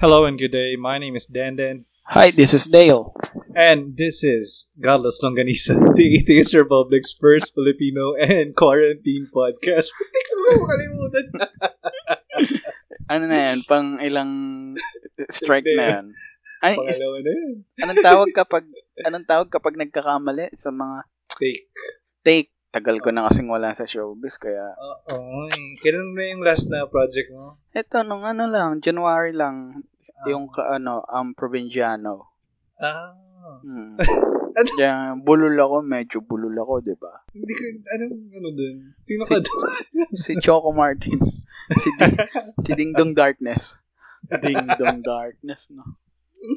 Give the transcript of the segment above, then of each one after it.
Hello and good day. My name is Dandan, Hi, this is Dale. and this is Godless Longanisa, the Atheist Republic's first Filipino and quarantine podcast. Putik na mo, kalimutan. Ano na yan? Pang ilang strike na yan? Ay, Pangalawa na yun. anong tawag kapag anong tawag kapag nagkakamali sa mga Take. take? Tagal ko na kasing wala sa showbiz kaya Oo. eh. Kailan na yung last na project mo? eto nung ano lang, January lang Ah. yung ka, ano, ang Provinciano. Ah. Hmm. Ano? Kaya bulol ako, medyo bulol ako, 'di ba? Hindi ko, anong, ano dun? Sino ka dun? Si Choco Martins, si, Ding, si Ding Dong Darkness. Ding Dong Darkness, no.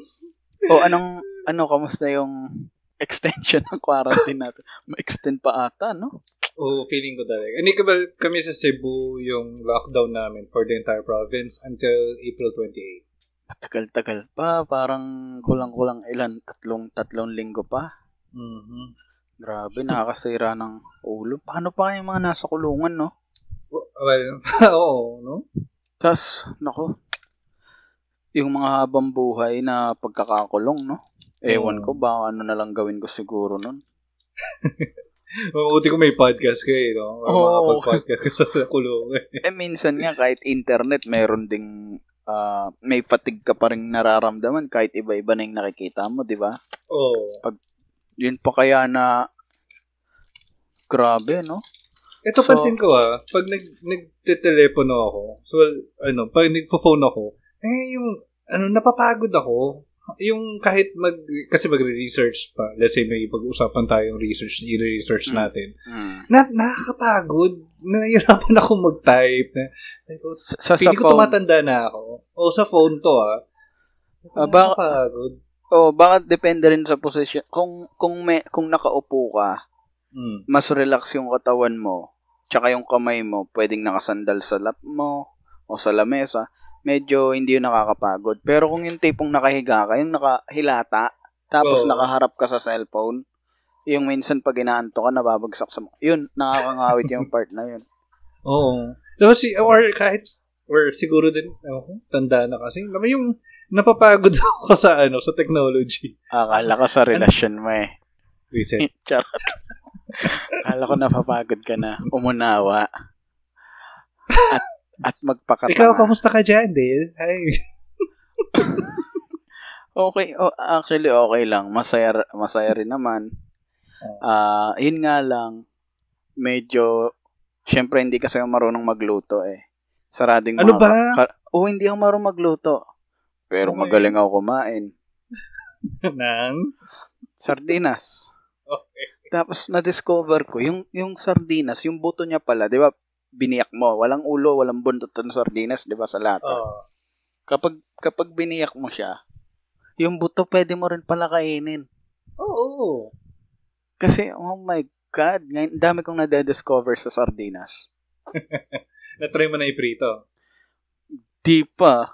O anong ano kamusta yung extension ng quarantine natin? Ma-extend pa ata, no? Oo, feeling ko talaga. Hindi ka ba kami sa Cebu yung lockdown namin for the entire province until April 28? Tagal-tagal pa, parang kulang-kulang ilan, tatlong tatlong linggo pa. Mm-hmm. Grabe, nakakasira ng ulo. Paano pa yung mga nasa kulungan, no? Well, oo, no? Tas, nako, yung mga habang buhay na pagkakakulong, no? Ewan Oo. ko, baka ano na lang gawin ko siguro nun. Mabuti ko may podcast kayo, eh, no? Oo. Oh. podcast ka sa, kulungan. Eh, minsan nga, kahit internet, meron ding, ah, may fatigue ka pa rin nararamdaman kahit iba-iba na yung nakikita mo, di ba? Oo. Yun pa kaya na, grabe, no? Ito So- pansin ko ah, pag nag nagte-telepono ako, so ano, pag nagfo-phone ako, eh yung ano napapagod ako. Yung kahit mag kasi magre-research pa, let's say may pag-usapan tayong research, i-research Hmm. natin. Hmm. Na nakakapagod. Nahihirapan ako mag-type na. Sa, sa, ko phone, tumatanda na ako. O sa phone to ah. Ah, baka- Nakakapagod. oh, baka depende rin sa position. Kung, kung, may, kung nakaupo ka, Mm. mas relax yung katawan mo, tsaka yung kamay mo, pwedeng nakasandal sa lap mo, o sa lamesa, medyo hindi yun nakakapagod. Pero kung yung tipong nakahiga ka, yung nakahilata, tapos Oo. nakaharap ka sa cellphone, yung minsan pag inaanto ka, nababagsak sa mo. Yun, nakakangawit yung part na yun. Oo. Tapos, si, or kahit, or siguro din, ko, tanda na kasi. Alam yung napapagod ako sa, ano, sa technology. Akala ko sa relasyon mo eh. Reset. Charot. Akala ko napapagod ka na. Umunawa. At, at magpakatanga. Ikaw, kamusta ka dyan, Dale? Ay. Okay, oh, actually okay lang. Masaya masaya rin naman. Ah, yun nga lang medyo syempre hindi kasi ako marunong magluto eh. Sarading Ano mga ba? ka- oh, hindi ako marunong magluto. Pero Okay. magaling ako kumain. Nang? Sardinas. Okay. Tapos na-discover ko yung yung sardinas, yung buto niya pala, 'di ba? Biniyak mo, walang ulo, walang buntot ng sardinas, 'di ba sa lata? Oh. Kapag kapag biniyak mo siya, yung buto pwede mo rin pala kainin. Oo. Kasi, oh my God, ngayon, dami kong nade-discover sa sardinas. Na-try mo na iprito. Di pa.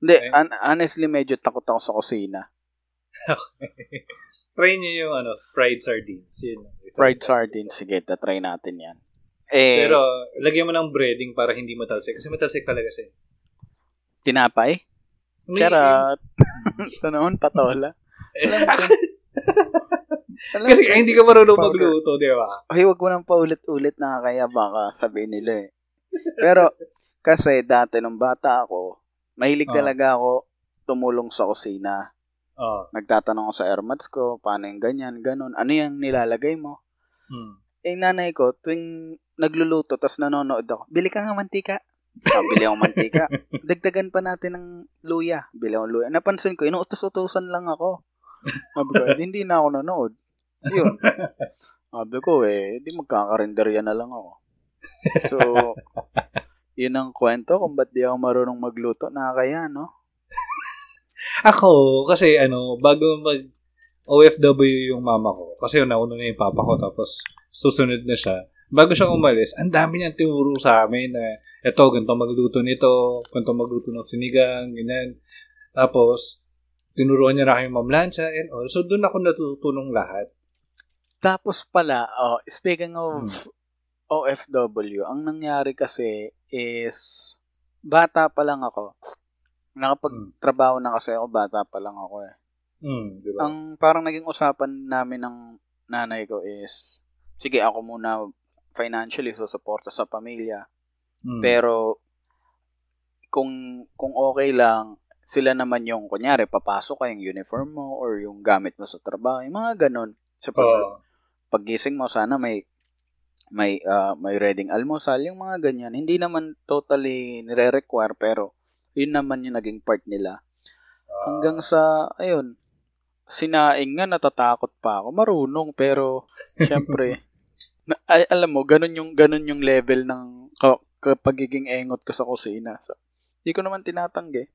Hindi, Okay. an- honestly, medyo takot ako sa kusina. Okay. Try niyo yung, ano, fried sardines. Yun. Fried sardines, sige, tatry natin yan. Eh, Pero, lagyan mo ng breading para hindi matalsik. Kasi matalsik talaga siya. tinapay? May- Charot. Ito naman, patola. Alam Kasi ay, hindi ka marunong Powder. magluto, di ba? Ay, wag mo nang paulit-ulit na kaya baka sabihin nila eh. Pero, kasi dati nung bata ako, mahilig Oh. talaga ako tumulong sa kusina. Oo. Nagtatanong ako sa airmats ko, paano yung ganyan, ganun. Ano yung nilalagay mo? Hmm. Eh, nanay ko, tuwing nagluluto, tapos nanonood ako, bili ka nga mantika. Ah, bili ako mantika. Dagdagan pa natin ng luya. Bili ako luya. Napansin ko, inuutos-utusan lang ako. Sabi ko, "Eh, hindi na ako nanood. Yun. Sabi ko, eh, di magkakarinderya na lang ako. So, yun ang kwento kung ba't di ako marunong magluto. Nakakaya, no? Ako, kasi ano, bago mag OFW yung mama ko, kasi nauna na yung papa ko, tapos susunod na siya. Bago siya umalis, ang dami niyang tinuro sa amin na eto, ganito magluto nito, ganito magluto ng sinigang, ganyan. Tapos, tinuruan niya na kami mamlansya and all. So, doon ako natutunong lahat. Tapos pala, oh, speaking of Hmm. OFW, ang nangyari kasi is, bata pa lang ako, Nakapagtrabaho na kasi ako, bata pa lang ako eh. Mm, di ba? Ang parang naging usapan namin ng nanay ko is, sige ako muna financially susuporta sa pamilya. Mm. Pero kung kung okay lang, sila naman yung kunyari papasok ka yung uniform mo or yung gamit mo sa trabaho, yung mga ganun. Sa pag, Oo. paggising mo sana may may ah, may reading almusal, yung mga ganyan. Hindi naman totally nire-require pero yun naman yung naging part nila. Hanggang sa ayun, sinaing nga natatakot pa ako. Marunong pero syempre na, ay, alam mo, ganun yung ganun yung level ng ka, ka- pagiging engot ko sa kusina. So, hindi ko naman tinatanggi.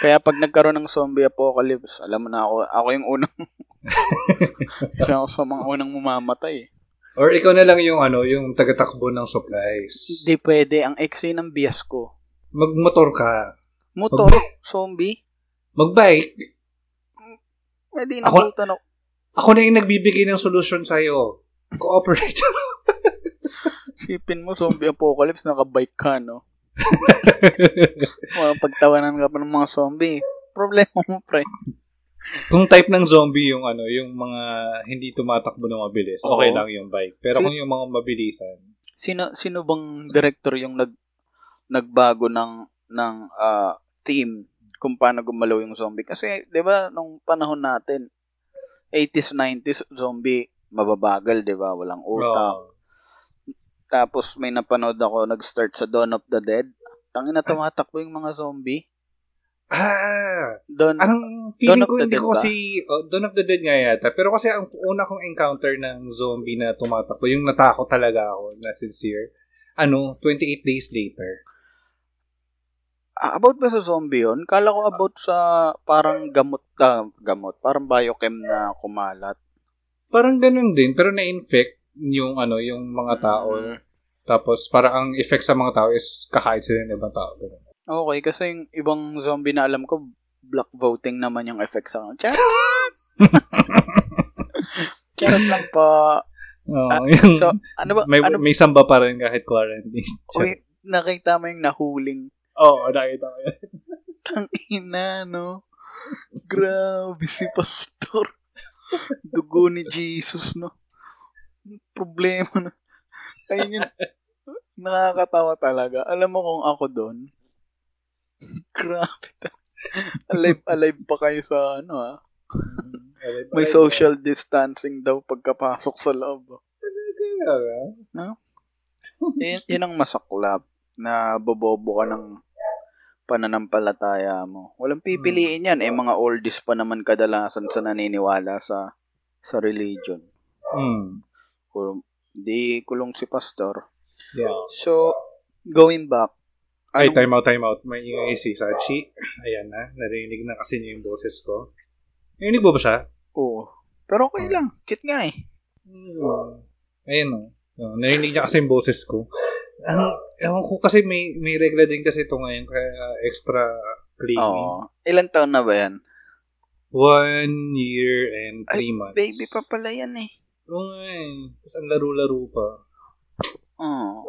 Kaya pag nagkaroon ng zombie apocalypse, alam mo na ako, ako yung unang siya ako sa mga unang mamamatay. Or ikaw na lang yung ano, yung tagatakbo ng supplies. Hindi pwede. Ang exe ng bias ko. Magmotor ka. Motor, zombie, Magbike. pwede nabutan ako. Ako na yung nagbibigay ng solusyon sa'yo. Cooperate. Sipin mo, zombie apocalypse, nakabike ka, no? Mga pagtawanan ka pa ng mga zombie. Problema mo, pre. kung type ng zombie yung ano, yung mga hindi tumatakbo ng mabilis, okay Oo. lang yung bike. Pero Si- kung yung mga mabilisan, Sino sino bang director yung nag nagbago ng ng ah, team kung paano gumalaw yung zombie? Kasi 'di ba nung panahon natin 80s 90s zombie mababagal 'di ba? Walang utak. Tapos may napanood ako nag-start sa Dawn of the Dead. Tangina tumatakbo yung mga zombie. ah, Dawn Anong feeling Dawn ko, hindi ko kasi, oh, Dawn of the Dead nga yata. Pero kasi ang una kong encounter ng zombie na tumatakbo, yung natakot talaga ako, na sincere, ano, 28 days later. Ah, about ba sa zombie yun? Kala ko about sa parang gamot, ah, gamot, parang biochem na kumalat. Parang ganun din, pero na-infect yung, ano, yung mga tao. Mm. Tapos, parang ang effect sa mga tao is kakain sila ng ibang tao. Ganun. Okay, kasi yung ibang zombie na alam ko, black voting naman yung effect sa kanila. Charot! Lang po. Oo, Ah, yung, So, ano ba, may, ano, may samba pa rin kahit quarantine. uy, nakita mo yung nahuling Oo, oh, nakita ko yan. ina, no? Grabe si Pastor. Dugo ni Jesus, no? Problema na. Ayun yun. Nakakatawa talaga. Alam mo kung ako doon, grabe. ta- alive, alive pa kayo sa ano ah. May social distancing daw pagkapasok sa loob. ah. Yun, yun ang masaklap na bobobo ka ng pananampalataya mo. Walang pipiliin yan. Eh, mga oldies pa naman kadalasan sa naniniwala sa sa religion. Hmm. Kung di kulong si pastor. Yeah. So, going back, Ay, anong- time out, time out. May ingay si Sachi. Ayan na. Narinig na kasi niya yung boses ko. Narinig mo ba siya? Oo. Pero okay lang. Cute nga eh. Hmm. Ayun o. Oh, narinig niya kasi yung boses ko. Ang, ewan ko kasi may, may regla din kasi ito ngayon kaya extra clingy. Oo. Ilan taon na ba yan? One year and three months. Baby pa pala yan eh. Oo nga eh. Tapos ang laro-laro pa. Oo.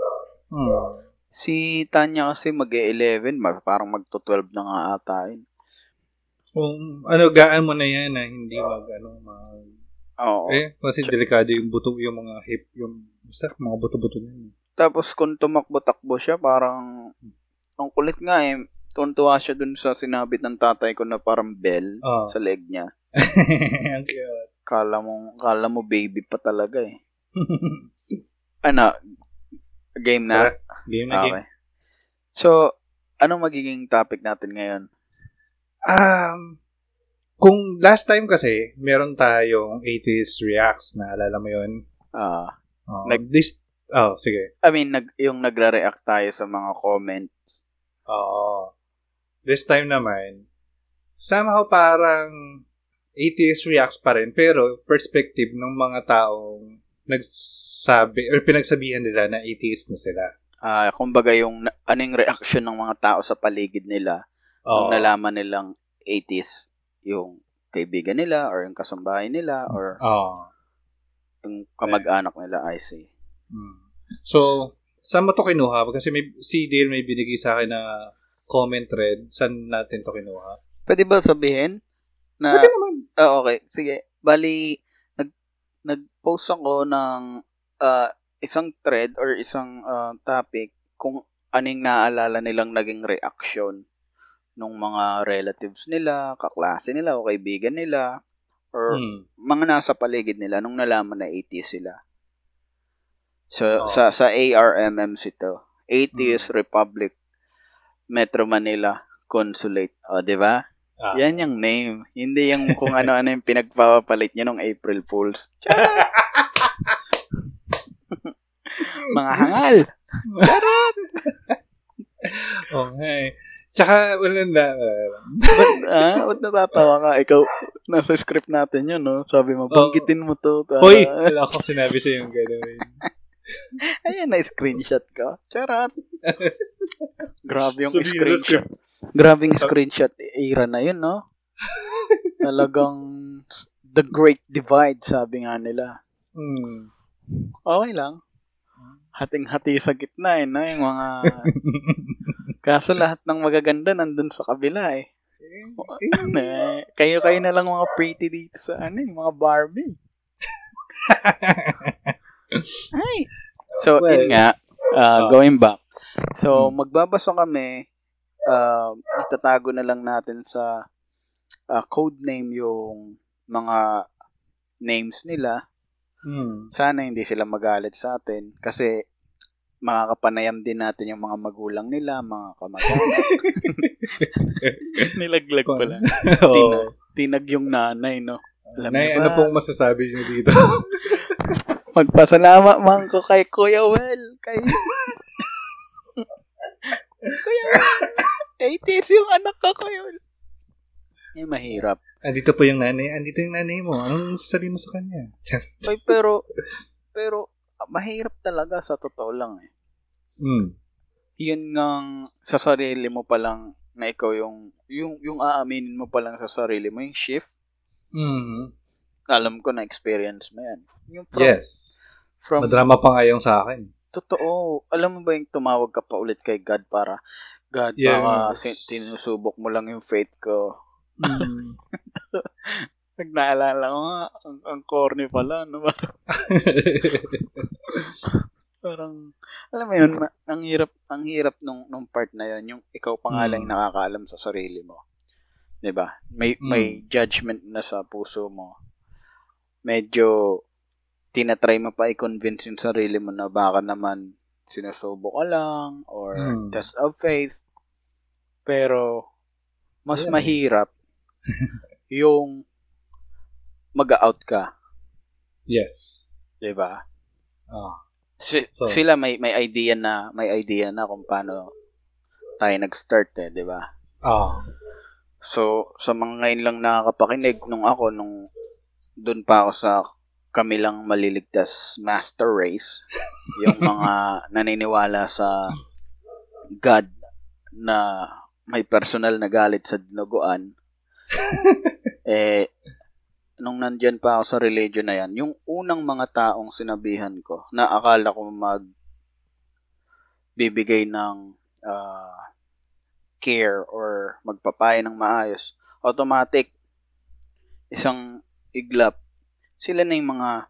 Hmm. Si Tanya kasi mag-11, mag, parang magto-12 na nga ata yun. Kung ano, gaan mo na yan na hindi mag, ano, mag, Oo. eh, kasi delikado yung buto, yung mga hip, yung, basta, mga buto-buto niyan. Tapos kung tumakbo-takbo siya, parang ang kulit nga eh. Tuntua siya dun sa sinabit ng tatay ko na parang bell Ah. sa leg niya. Ang cute. Kala mo, kala mo baby pa talaga eh. Ano, game na? Game na game. Okay. So, anong magiging topic natin ngayon? Um, kung last time kasi, meron tayong 80s reacts, naalala mo yun? Ah, Oh, Nag- this, oh, sige. I mean, nag, yung nagre-react tayo sa mga comments. Oo. This time naman, somehow parang 80s reacts pa rin, pero perspective ng mga taong nagsabi, or pinagsabihan nila na 80s na sila. Ah, kumbaga yung anong reaction ng mga tao sa paligid nila Oo. nung nalaman nilang 80s yung kaibigan nila or yung kasambahay nila or Oo. yung kamag-anak nila, I see. Mm. So, saan mo to kinuha? Kasi may, si Dale may binigay sa akin na comment thread. Saan natin to kinuha? Pwede ba sabihin? Na, Pwede naman. Ah, okay. Sige. Bali, nag, nag-post ako ng ah, isang thread or isang ah, topic kung anong naaalala nilang naging reaction ng mga relatives nila, kaklase nila o kaibigan nila or Hmm. mga nasa paligid nila nung nalaman na atheist sila. So, Oo. sa sa ARMMC to. Atheist Republic Metro Manila Consulate. O, di ba? Ah. Yan yung name. Hindi yung kung ano-ano yung pinagpapalit niya nung April Fools. Charot! Mga hangal. Okay. Tsaka, wala na. Ba't, ah, ba't natatawa ka? Ikaw, nasa script natin yun, no? Sabi mo, banggitin mo to. Ta- Hoy! Wala akong sinabi sa yung gano'n. Ayan, na-screenshot ka. Charot. Grabe yung Sabihin na screenshot. Grabe yung screenshot era na yun, no? Talagang the great divide, sabi nga nila. Hmm. Okay lang. Hating-hati sa gitna, eh, no? Yung mga... Kaso lahat ng magaganda nandun sa kabila, eh. Eh, Kayo-kayo na lang mga pretty dito sa ano, yung mga Barbie. Ay. So, Well, yun nga, uh, oh. going back. So, Hmm. magbabasa kami, uh, itatago na lang natin sa uh, code name yung mga names nila. Hmm. Sana hindi sila magalit sa atin kasi makakapanayam din natin yung mga magulang nila, mga kamag-anak. Nilaglag pala. Oo. Tinag yung nanay, no? Alam Nay, ano pong masasabi niyo dito? Magpasalamat man ko kay Kuya Well. Kay... Kuya Well. 80s yung anak ko, Kuya Well. Eh, mahirap. Andito po yung nanay. Andito yung nanay mo. Anong sasabihin mo sa kanya? Ay, pero, pero, ah, mahirap talaga sa totoo lang eh. hmm. Yun ngang sa sarili mo pa lang na ikaw yung, yung, yung aaminin mo pa lang sa sarili mo, yung shift, hmm alam ko na experience mo yan. Yung from, Yes. from Madrama pa nga yung sa akin. Totoo. Alam mo ba yung tumawag ka pa ulit kay God para, God, Yeah. baka sin- tinusubok mo lang yung faith ko. Hmm. Pag naalala ko nga, ang, ang corny pala, no? Parang, alam mo yun, ma- ang hirap, ang hirap nung, nung part na yun, yung ikaw pa nga lang Mm. nakakaalam sa sarili mo. 'Di ba May, Mm. may judgment na sa puso mo. Medyo, tinatry mo pa i-convince yung sarili mo na baka naman sinusubo ka lang or Mm. test of faith. Pero, mas Yeah. mahirap yung mag-out ka, yes. 'di ba? Ah. Si- So- sila may may idea na may idea na kung paano tayo nag-start eh, 'di ba? Ah. So, sa mga ngayon lang nakakapakinig nung ako nung doon pa ako sa kami lang maliligtas master race, yung mga naniniwala sa God na may personal na galit sa dinuguan. eh nung nandyan pa ako sa religion na yan, yung unang mga taong sinabihan ko na akala ko mag bibigay ng ah, care or magpapaya ng maayos, automatic, isang iglap, sila na yung mga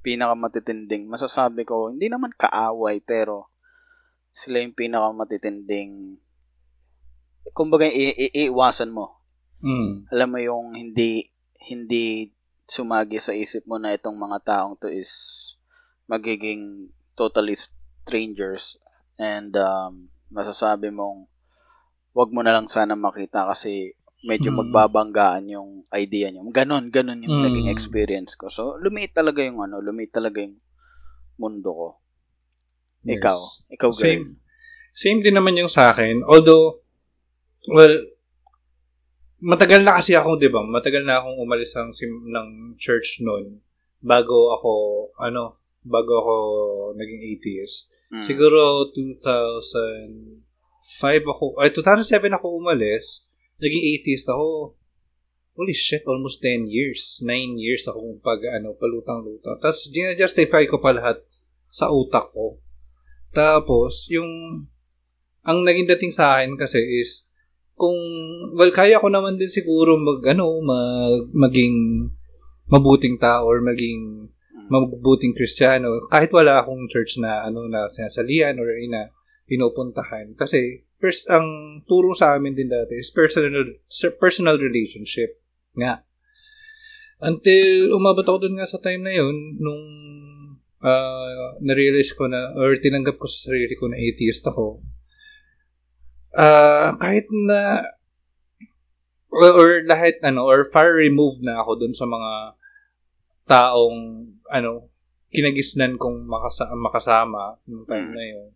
pinakamatitinding. Masasabi ko, hindi naman kaaway, pero sila yung pinakamatitinding kumbaga i- i- iiwasan mo Hmm. alam mo yung hindi hindi sumagi sa isip mo na itong mga taong to is magiging totally strangers and um, masasabi mong wag mo na lang sana makita kasi medyo Hmm. magbabanggaan yung idea niyo. Ganon, ganon yung Hmm. naging experience ko. So, lumiit talaga yung ano, lumiit talaga yung mundo ko. Ikaw, Yes. ikaw girl. Same. Same din naman yung sa akin. Although, well, matagal na kasi ako, di ba? Matagal na akong umalis ng, sim- ng church noon bago ako, ano, bago ako naging atheist. Mm. Siguro 2005 ako, ay 2007 ako umalis, naging atheist ako. Holy shit, almost 10 years. 9 years akong pag, ano, palutang-lutang. Tapos, gina-justify ko pa lahat sa utak ko. Tapos, yung ang naging dating sa akin kasi is, kung, well, kaya ko naman din siguro mag, ano, mag, maging mabuting tao or maging mabuting kristyano kahit wala akong church na ano na sinasalian or ina pinupuntahan kasi first ang turo sa amin din dati is personal personal relationship nga until umabot ako dun nga sa time na yun nung uh, na-realize ko na or tinanggap ko sa sarili ko na atheist ako uh, kahit na or, or lahat ano or far removed na ako dun sa mga taong ano kinagisnan kong makasa- makasama nung time mm. na yun.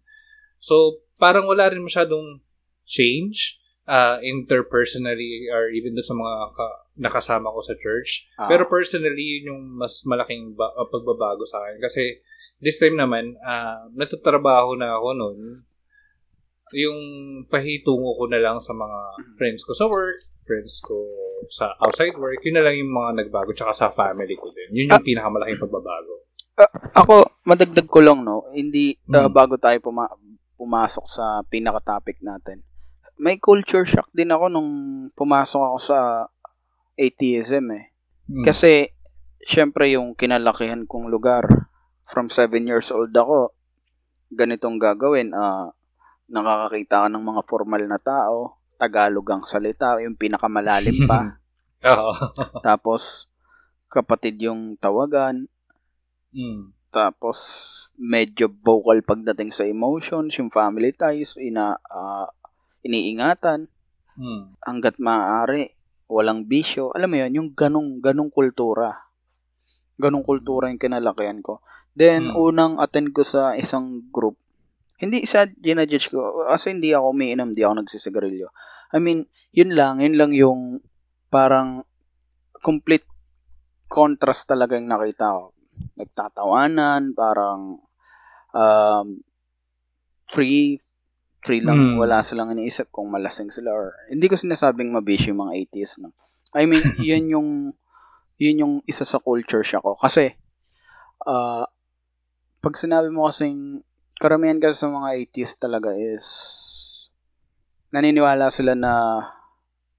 So, parang wala rin masyadong change uh, interpersonally or even sa mga ka- nakasama ko sa church. Ah. Pero personally, yun yung mas malaking ba- uh, pagbabago sa akin. Kasi this time naman, uh, natatrabaho na ako noon. Yung pahitungo ko na lang sa mga friends ko sa work, friends ko sa outside work, yun na lang yung mga nagbago. Tsaka sa family ko din. Yun yung ah, pinakamalaking pagbabago. Uh, ako, madagdag ko lang, no? Hindi, uh, bago tayo puma- pumasok sa pinaka-topic natin. May culture shock din ako nung pumasok ako sa atheism eh. Mm. Kasi, syempre yung kinalakihan kong lugar, from 7 years old ako, ganitong gagawin, uh, nakakakita ka ng mga formal na tao, Tagalog ang salita, yung pinakamalalim pa. Oo. Tapos, kapatid yung tawagan. Mm. Tapos, medyo vocal pagdating sa emotions, yung family ties, ina, uh, iniingatan. Mm. Hanggat maaari, walang bisyo. Alam mo yun, yung ganong, ganong kultura. Ganong kultura yung kinalakihan ko. Then, mm. unang attend ko sa isang group, hindi sa ginajudge ko. Kasi hindi ako umiinom, hindi ako nagsisigarilyo. I mean, yun lang, yun lang yung parang complete contrast talaga yung nakita ko. Nagtatawanan, parang um, free, free lang, mm. wala silang iniisip kung malasing sila or hindi ko sinasabing mabisyo yung mga 80s. No? I mean, yun yung yun yung isa sa culture shock ko. Kasi, uh, pag sinabi mo kasing karamihan kasi sa mga atheist talaga is naniniwala sila na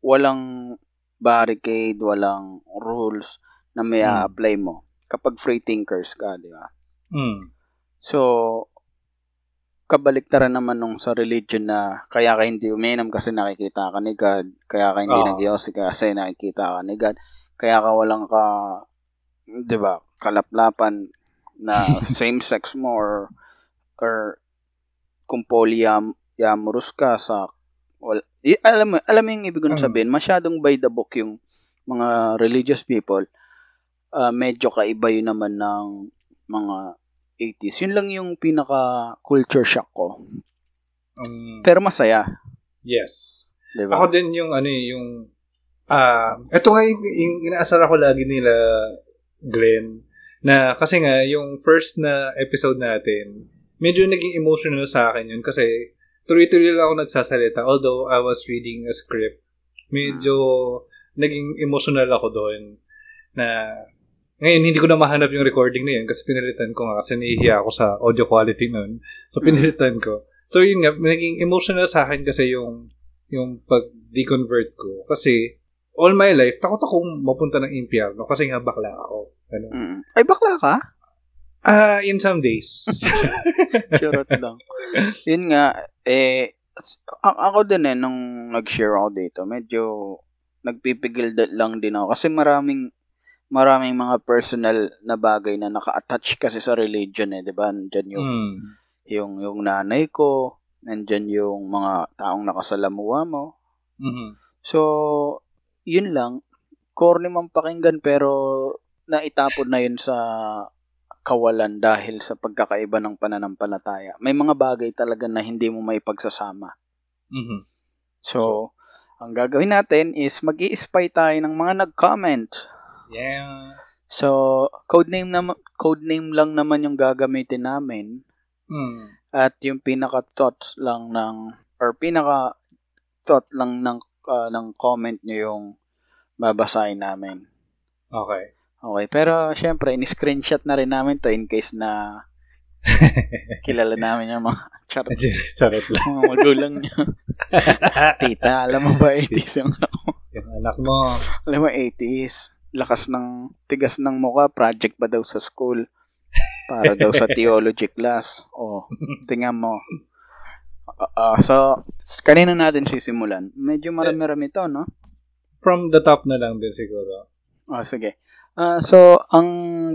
walang barricade, walang rules na may mm. apply mo kapag free thinkers ka, di ba? Mm. So, kabaliktaran naman nung sa religion na kaya ka hindi uminom kasi nakikita ka ni God, kaya ka hindi oh. nag kasi nakikita ka ni God, kaya ka walang ka, di ba, kalaplapan na same sex mo or or kung polyamorous ka sa well, y- alam mo alam mo yung ibig kong mm. sabihin masyadong by the book yung mga religious people uh, medyo kaiba yun naman ng mga 80s yun lang yung pinaka culture shock ko um, pero masaya yes diba? ako din yung ano eh, yung ah uh, ito nga yung, yung inaasar ako lagi nila Glenn na kasi nga yung first na episode natin medyo naging emotional sa akin yun kasi tuloy-tuloy lang ako nagsasalita although I was reading a script. Medyo naging emotional ako doon na ngayon, hindi ko na mahanap yung recording na yun kasi pinalitan ko nga kasi nahihiya ako sa audio quality nun. So, mm. pinalitan ko. So, yun nga, naging emotional sa akin kasi yung yung pag-deconvert ko. Kasi, all my life, takot akong mapunta ng impyerno kasi nga bakla ako. Ano? Mm. Ay, bakla ka? Ah, uh, in some days. Charot lang. Yun nga, eh, ako din eh, nung nag-share ako dito, medyo nagpipigil lang din ako. Kasi maraming, maraming mga personal na bagay na naka-attach kasi sa religion eh, di ba? Nandyan yung, mm. yung, yung nanay ko, nandyan yung mga taong nakasalamuha mo. Mm-hmm. So, yun lang. Corny man pakinggan pero naitapon na yun sa kawalan dahil sa pagkakaiba ng pananampalataya. May mga bagay talaga na hindi mo may pagsasama. Mm-hmm. So, so, ang gagawin natin is mag spy tayo ng mga nag-comment. Yes. So, codename na codename lang naman yung gagamitin namin. Mm. At yung pinaka-thoughts lang ng or pinaka thought lang ng uh, ng comment nyo yung babasahin namin. Okay. Okay, pero syempre, in-screenshot na rin namin to in case na Kilala namin yung mga charot, Charot lang. mga magulang niya. Tita, alam mo ba 80s yung anak mo? Yung anak mo, Alam mo 80s. Lakas ng, tigas ng mukha, project ba daw sa school? Para daw sa theology class. O, tingnan mo. Ah, ah, so, kanina natin sisimulan. Medyo marami-rami to, no? from the top na lang din siguro. Oh, sige. Ah, so, ang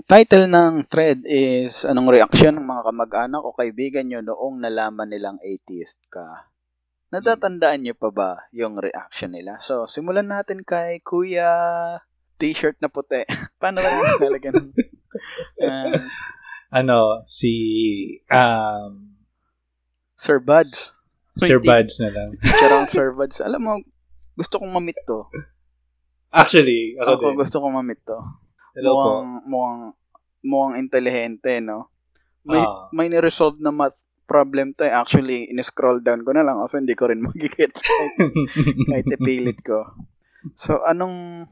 title ng thread is anong reaksyon ng mga kamag-anak o kaibigan nyo noong nalaman nilang atheist ka? Natatandaan nyo pa ba yung reaction nila? So, simulan natin kay Kuya t-shirt na puti. Paano ba natin nalagyan? Ah, Ano, si um, Sir Buds. Sir Wait, Buds na lang. Ang Sir Buds. Alam mo, gusto kong mamit to. Actually, ako, Ako, din. gusto kong mamit to. Hello po. mukhang, mukhang, mukhang intelihente, no? May, Ah. may ni-resolve na math problem to. eh. Actually, in-scroll down ko na lang kasi hindi ko rin magigit kahit, kahit ipilit ko. So, anong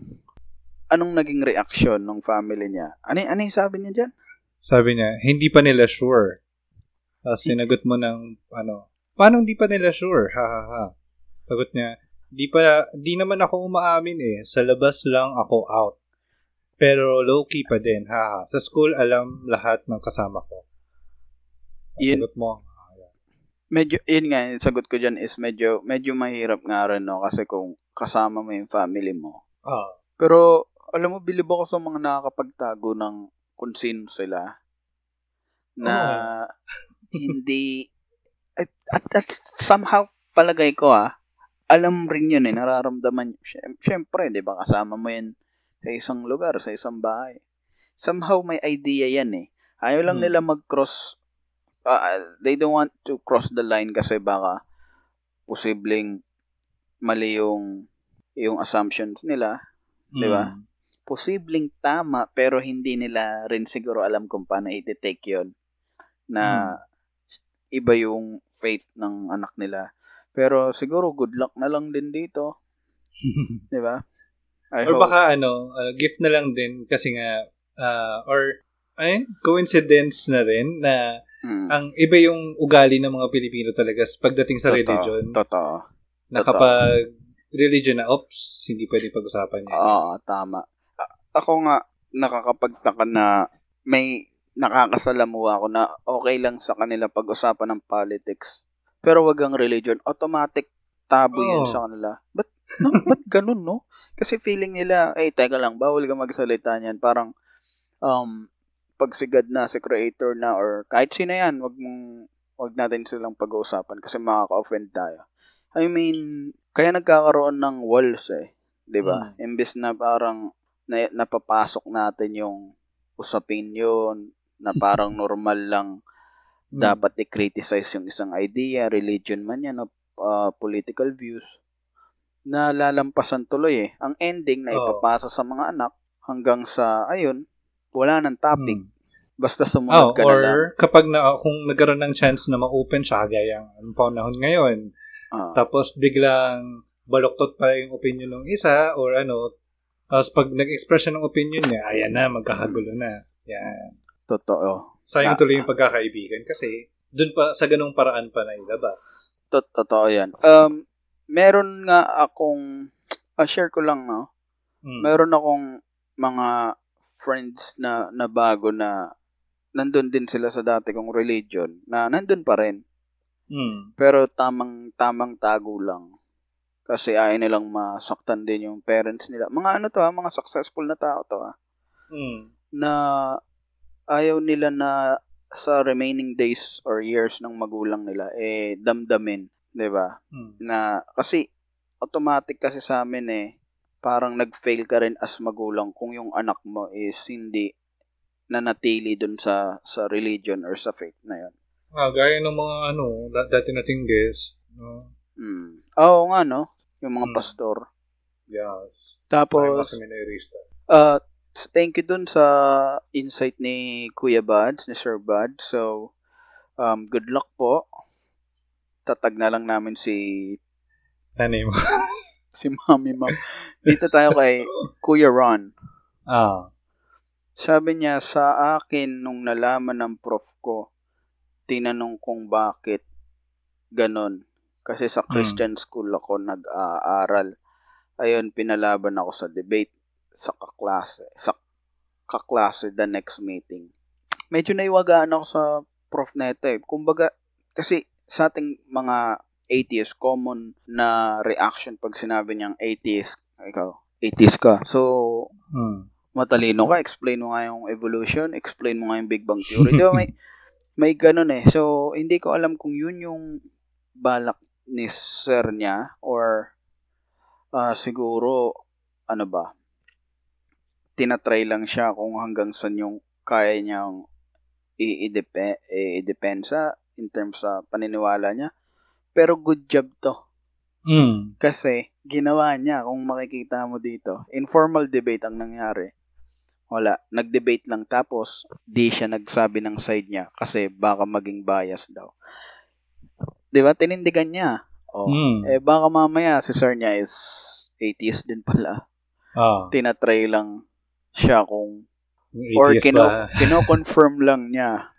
anong naging reaction ng family niya? Ano, ano yung sabi niya dyan? Sabi niya, hindi pa nila sure. Tapos sinagot mo ng, ano, paano hindi pa nila sure? Ha, ha, ha. Sagot niya, di pa, di naman ako umaamin eh. Sa labas lang ako out. Pero low-key pa din, ha, ha. Sa school, alam lahat ng kasama ko. Yun- Sagot mo, Medyo, yun nga, yung sagot ko dyan is medyo, medyo mahirap nga rin, no? Kasi kung kasama mo yung family mo. ah, Pero, alam mo, bilib ako sa mga nakakapagtago ng kung sino sila. Na, hindi, at, at, at somehow, palagay ko ah, alam rin yun eh, nararamdaman. Siyem- Siyempre, di ba, kasama mo yan sa isang lugar, sa isang bahay. Somehow, may idea yan eh. Ayaw lang Hmm. nila mag-cross, ah, they don't want to cross the line kasi baka posibleng mali yung yung assumptions nila, Di ba? Posibleng tama pero hindi nila rin siguro alam kung paano i-take yon na iba yung faith ng anak nila. Pero siguro good luck na lang din dito, 'di ba? I or hope. baka ano, uh, gift na lang din kasi nga, ah, or, ayun, coincidence na rin na Mm, ang iba yung ugali ng mga Pilipino talaga pagdating sa totoo, religion. Totoo. na totoo. kapag religion na, oops, hindi pwede pag-usapan yan. Oo, tama. Ako nga nakakapagtaka na may nakakasalamuha ako na okay lang sa kanila pag-usapan ng politics. Pero wag ang religion. Automatic tabu yun Oo. sa kanila. Ba't, no, ba't ganun, no? Kasi feeling nila, eh, teka lang, bawal ka magsalita niyan. Parang, um, pagsigad na si creator na or kahit sino yan, wag mong, wag natin silang pag-uusapan kasi makaka-offend tayo. I mean, kaya nagkakaroon ng walls eh. 'di ba? Imbes na parang na, napapasok natin yung usapin yun, na parang normal lang Hmm. dapat i-criticize yung isang idea, religion man yan, uh, political views, na lalampasan tuloy eh. Ang ending na ipapasa sa mga anak hanggang sa, ayun, wala ng topic. Hmm. Basta Oh, sumunod ka na lang. or kapag na, kung nagkaroon ng chance na ma-open siya, gaya ang panahon ngayon, Ah, tapos biglang baloktot pa yung opinion ng isa, or ano, tapos pag nag-express siya ng opinion niya, ayan na, magkakagulo na. Yan. totoo. Sayang Ah. tuloy yung pagkakaibigan kasi dun pa, sa ganung paraan pa na ilabas. Tot- Totoo yan. Um, meron nga akong, ah, share ko lang, no? Hmm. meron akong mga friends na, na bago na nandun din sila sa dati kong religion na nandun pa rin. Hmm. Pero tamang tamang tago lang. Kasi ayaw nilang masaktan din yung parents nila. Mga ano to ha, mga successful na tao to ha. Hmm. Na ayaw nila na sa remaining days or years ng magulang nila eh damdamin, 'di ba? Hmm. Na kasi automatic kasi sa amin eh parang nag-fail ka rin as magulang kung yung anak mo is hindi nanatili dun sa sa religion or sa faith na yun. Ah, gaya ng mga ano, da- dati nating guest, no? Mm. Oo nga no, yung mga Mm. pastor. Yes. Tapos uh, thank you dun sa insight ni Kuya Buds, ni Sir Bud. So um, good luck po. Tatag na lang namin si Nanay mo. si Mami Ma'am. Dito tayo kay Kuya Ron. ah. Sabi niya, sa akin, nung nalaman ng prof ko tinanong kung bakit ganon. Kasi sa Christian school ako nag-aaral. Ayun, pinalaban ako sa debate sa kaklase. Sa kaklase the next meeting. Medyo naiwagaan ako sa prof neto eh. Kumbaga, kasi sa ating mga atheist, common na reaction pag sinabi niyang atheist, ikaw, atheist ka. So, Hmm. matalino ka, explain mo nga yung evolution, explain mo nga yung Big Bang Theory. Di ba may, may ganun eh. So, hindi ko alam kung yun yung balak ni sir niya or ah, siguro, ano ba, tinatry lang siya kung hanggang saan yung kaya niyang i-depensa in terms sa paniniwala niya. Pero good job to. Hmm. Kasi, ginawa niya, kung makikita mo dito, informal debate ang nangyari. Wala. Nag-debate lang tapos, di siya nagsabi ng side niya kasi baka maging bias daw. Di ba? Tinindigan niya. Oh. Hmm. Eh, baka mamaya si sir niya is atheist din pala. Ah. Tinatry lang siya kung or kino, kino-confirm lang niya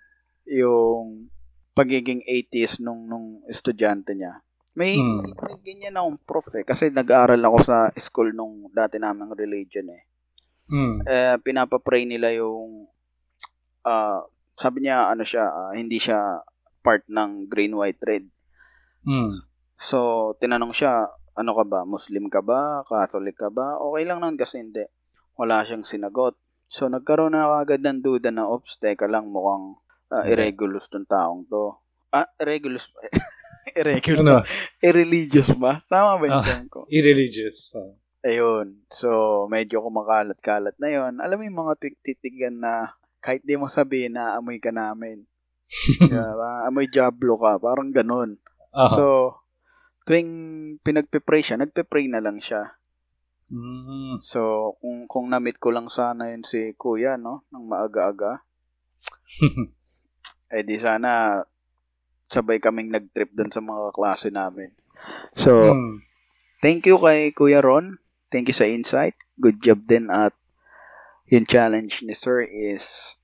yung pagiging atheist nung nung estudyante niya. May, Hmm. may ganyan akong prof eh. Kasi nag-aaral ako sa school nung dati naming religion eh. Hmm. Eh, pinapapray nila yung ah sabi niya ano siya, ah, hindi siya part ng green, white, red. Hmm. So, tinanong siya, ano ka ba? Muslim ka ba? Catholic ka ba? Okay lang nun kasi hindi. Wala siyang sinagot. So, nagkaroon na agad ng duda na, ops, teka lang, mukhang ah, Okay. irregulous tong taong to. Ah, irregulous ba? irregulous. Ano? Irreligious ba? Tama ba yung Ah. term ko? Irreligious. Ah. Ayun. So, medyo kumakalat-kalat na yon. Alam mo yung mga tit- titigan na kahit di mo sabihin na amoy ka namin. Diba? amoy Diablo ka. Parang ganun. Aha. So, tuwing pinagpe-pray siya, nagpe-pray na lang siya. Hmm. So, kung kung na-meet ko lang sana yun si Kuya, no, ng maaga-aga, eh di sana sabay kaming nag-trip dun sa mga klase namin. So, Hmm. thank you kay Kuya Ron. Thank you sa insight. Good job din at yung challenge ni Sir is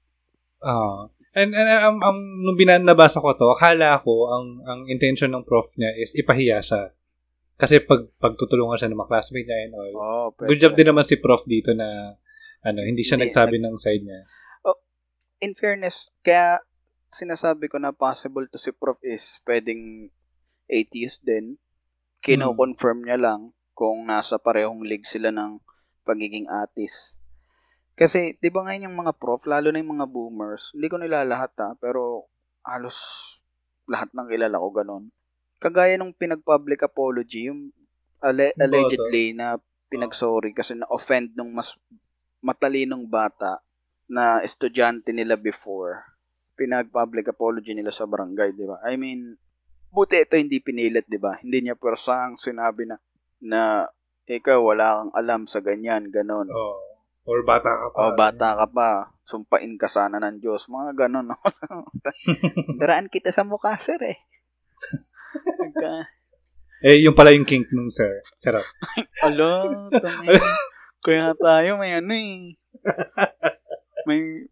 Ah. And, and um, um, nung binan nabasa ko to, akala ko ang ang intention ng prof niya is ipahiya siya. Kasi pag pagtutulungan siya ng mga classmate niya and all. oh, Good job din naman si prof dito na ano, hindi siya Hindi, nagsabi ng side niya. in fairness, kaya sinasabi ko na possible to si Prof is pwedeng atheist din. Kino-confirm niya lang kung nasa parehong league sila ng pagiging atheist. Kasi, di ba ngayon yung mga prof, lalo na yung mga boomers, hindi ko nila lahat ha, pero halos lahat ng kilala ko ganun. Kagaya nung pinag-public apology, yung Bata. allegedly na pinag-sorry kasi na-offend nung mas matalinong bata na estudyante nila before, pinag-public apology nila sa barangay, di ba? I mean, buti ito hindi pinilit, di ba? Hindi niya persang sinabi na, na ikaw wala kang alam sa ganyan, ganon. Oh. Or bata ka pa. O bata ka pa, sumpain ka sana ng Diyos. Mga ganon. Daraan kita sa mukha, sir eh. Nagka- Eh, yung pala yung kink nung sir. Charot. Alo. Kaya tayo may ano eh. May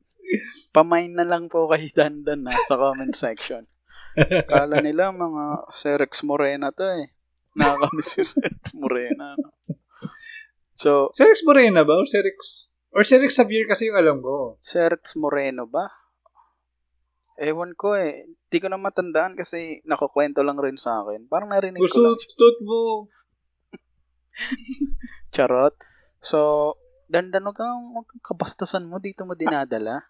pamain na lang po kay Dandan na sa comment section. Kala nila mga Serex Morena to eh. Nakakamiss yung Serex Morena. no? So, Sir Rex Morena ba? Or Rex? Or Sir Rex Xavier kasi yung alam ko. Serex Moreno ba? Ewan ko eh. Hindi ko na matandaan kasi nakakwento lang rin sa akin. Parang narinig ko lang. Gusto, tut mo. Charot. So, dandan huwag kang huwag kabastasan mo. Dito mo dinadala.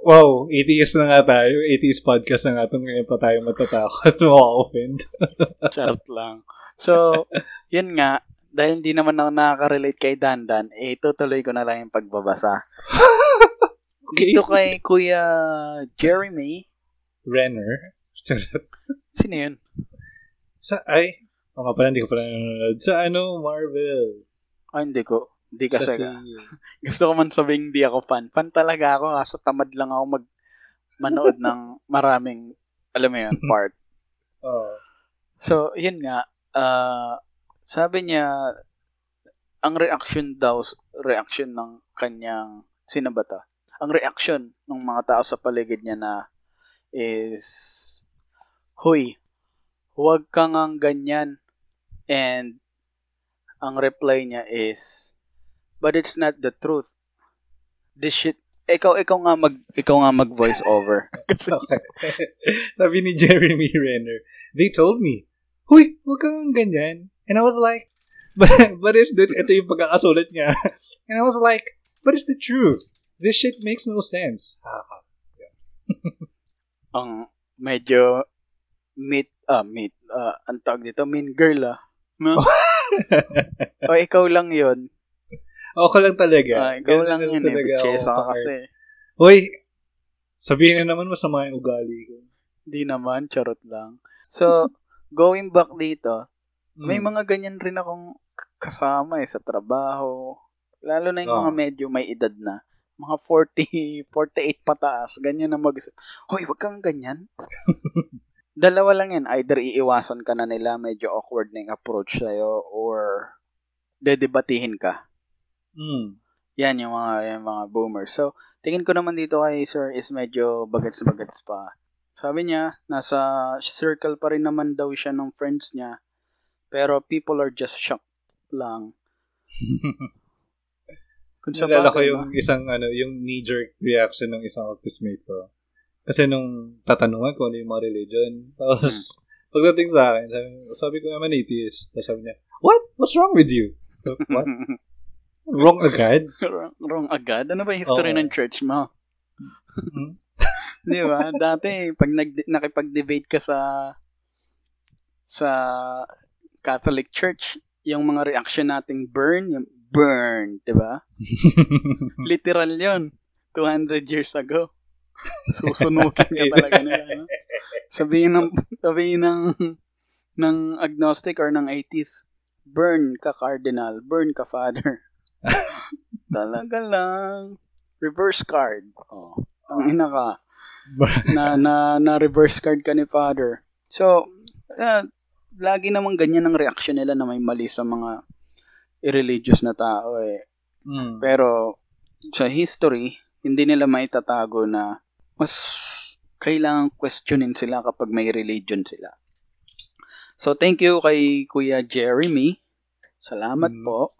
Wow, 80s na nga tayo. 80s podcast na nga itong ngayon pa tayo matatakot. Maka-offend. Charot lang. So, yun nga. Dahil hindi naman ako nakaka-relate kay Dandan, eh, tutuloy ko na lang yung pagbabasa. Okay. Dito kay Kuya Jeremy. Renner. Sino yun? Sa, ay, o nga pala, hindi ko pala nanonood. Sa ano, Marvel. Ah, hindi ko. Hindi kasi. Kasi, Gusto ko man sabihin hindi ako fan. Fan talaga ako, kaso tamad lang ako mag manood ng maraming, alam mo yun, part. oh. So, yun nga, ah, sabi niya, ang reaction daw, reaction ng kanyang, sino ba to? Ang reaction ng mga tao sa paligid niya na is Huy, huwag kang ang ganyan. And ang reply niya is, but it's not the truth. This shit, ikaw, ikaw nga mag, ikaw nga mag voice over. Sabi ni Jeremy Renner, they told me, Huy, huwag kang ganyan. And I was like, but, but it's the, ito yung pagkakasulat niya. And I was like, but it's the truth. This shit makes no sense. ang medyo meet, ah, meet, ah, ang tawag dito, mean girl ah. No? o ikaw lang yon Ako lang talaga. Ah, ikaw Ganun lang na yun eh. talaga ako. ka kasi. Hoy, sabihin na naman masama yung ugali ko. Hindi naman, charot lang. So, going back dito, may Mm. mga ganyan rin akong kasama eh sa trabaho. Lalo na yung Ah. mga medyo may edad na. Mga 40, 48 pataas. Ganyan na mag Hoy, wag kang ganyan. Dalawa lang yan. Either iiwasan ka na nila, medyo awkward na yung approach sa'yo, or dedebatihin ka. Mm. Yan yung mga, yung mga boomers. So, tingin ko naman dito kay sir is medyo bagets-bagets pa. Sabi niya, nasa circle pa rin naman daw siya ng friends niya. Pero people are just shocked lang. Kung sa Nalala ko yung isang ano, yung knee-jerk reaction ng isang office mate ko. Kasi nung tatanungan ko ano yung mga religion, tapos pagdating sa akin, sabi, sabi ko naman atheist. Tapos sabi niya, What? What's wrong with you? So, What? wrong agad? wrong, wrong agad. Ano ba yung history Oo. ng church mo? Mhm. Di ba? Dati, pag nag, nakipag-debate ka sa sa Catholic Church, yung mga reaction nating burn, yung burn, di ba? Literal yon 200 years ago. Susunugin ka talaga nila. No? Sabihin ng, sabihin ng, ng agnostic or ng atheist, burn ka cardinal, burn ka father. talaga lang. Reverse card. Oh, tangina ka. na, na, na reverse card ka ni father. So, uh, lagi namang ganyan ang reaction nila na may mali sa mga irreligious na tao eh. Mm. Pero sa history, hindi nila maitatago na mas kailangan questionin sila kapag may religion sila. So thank you kay Kuya Jeremy. Salamat Mm. po.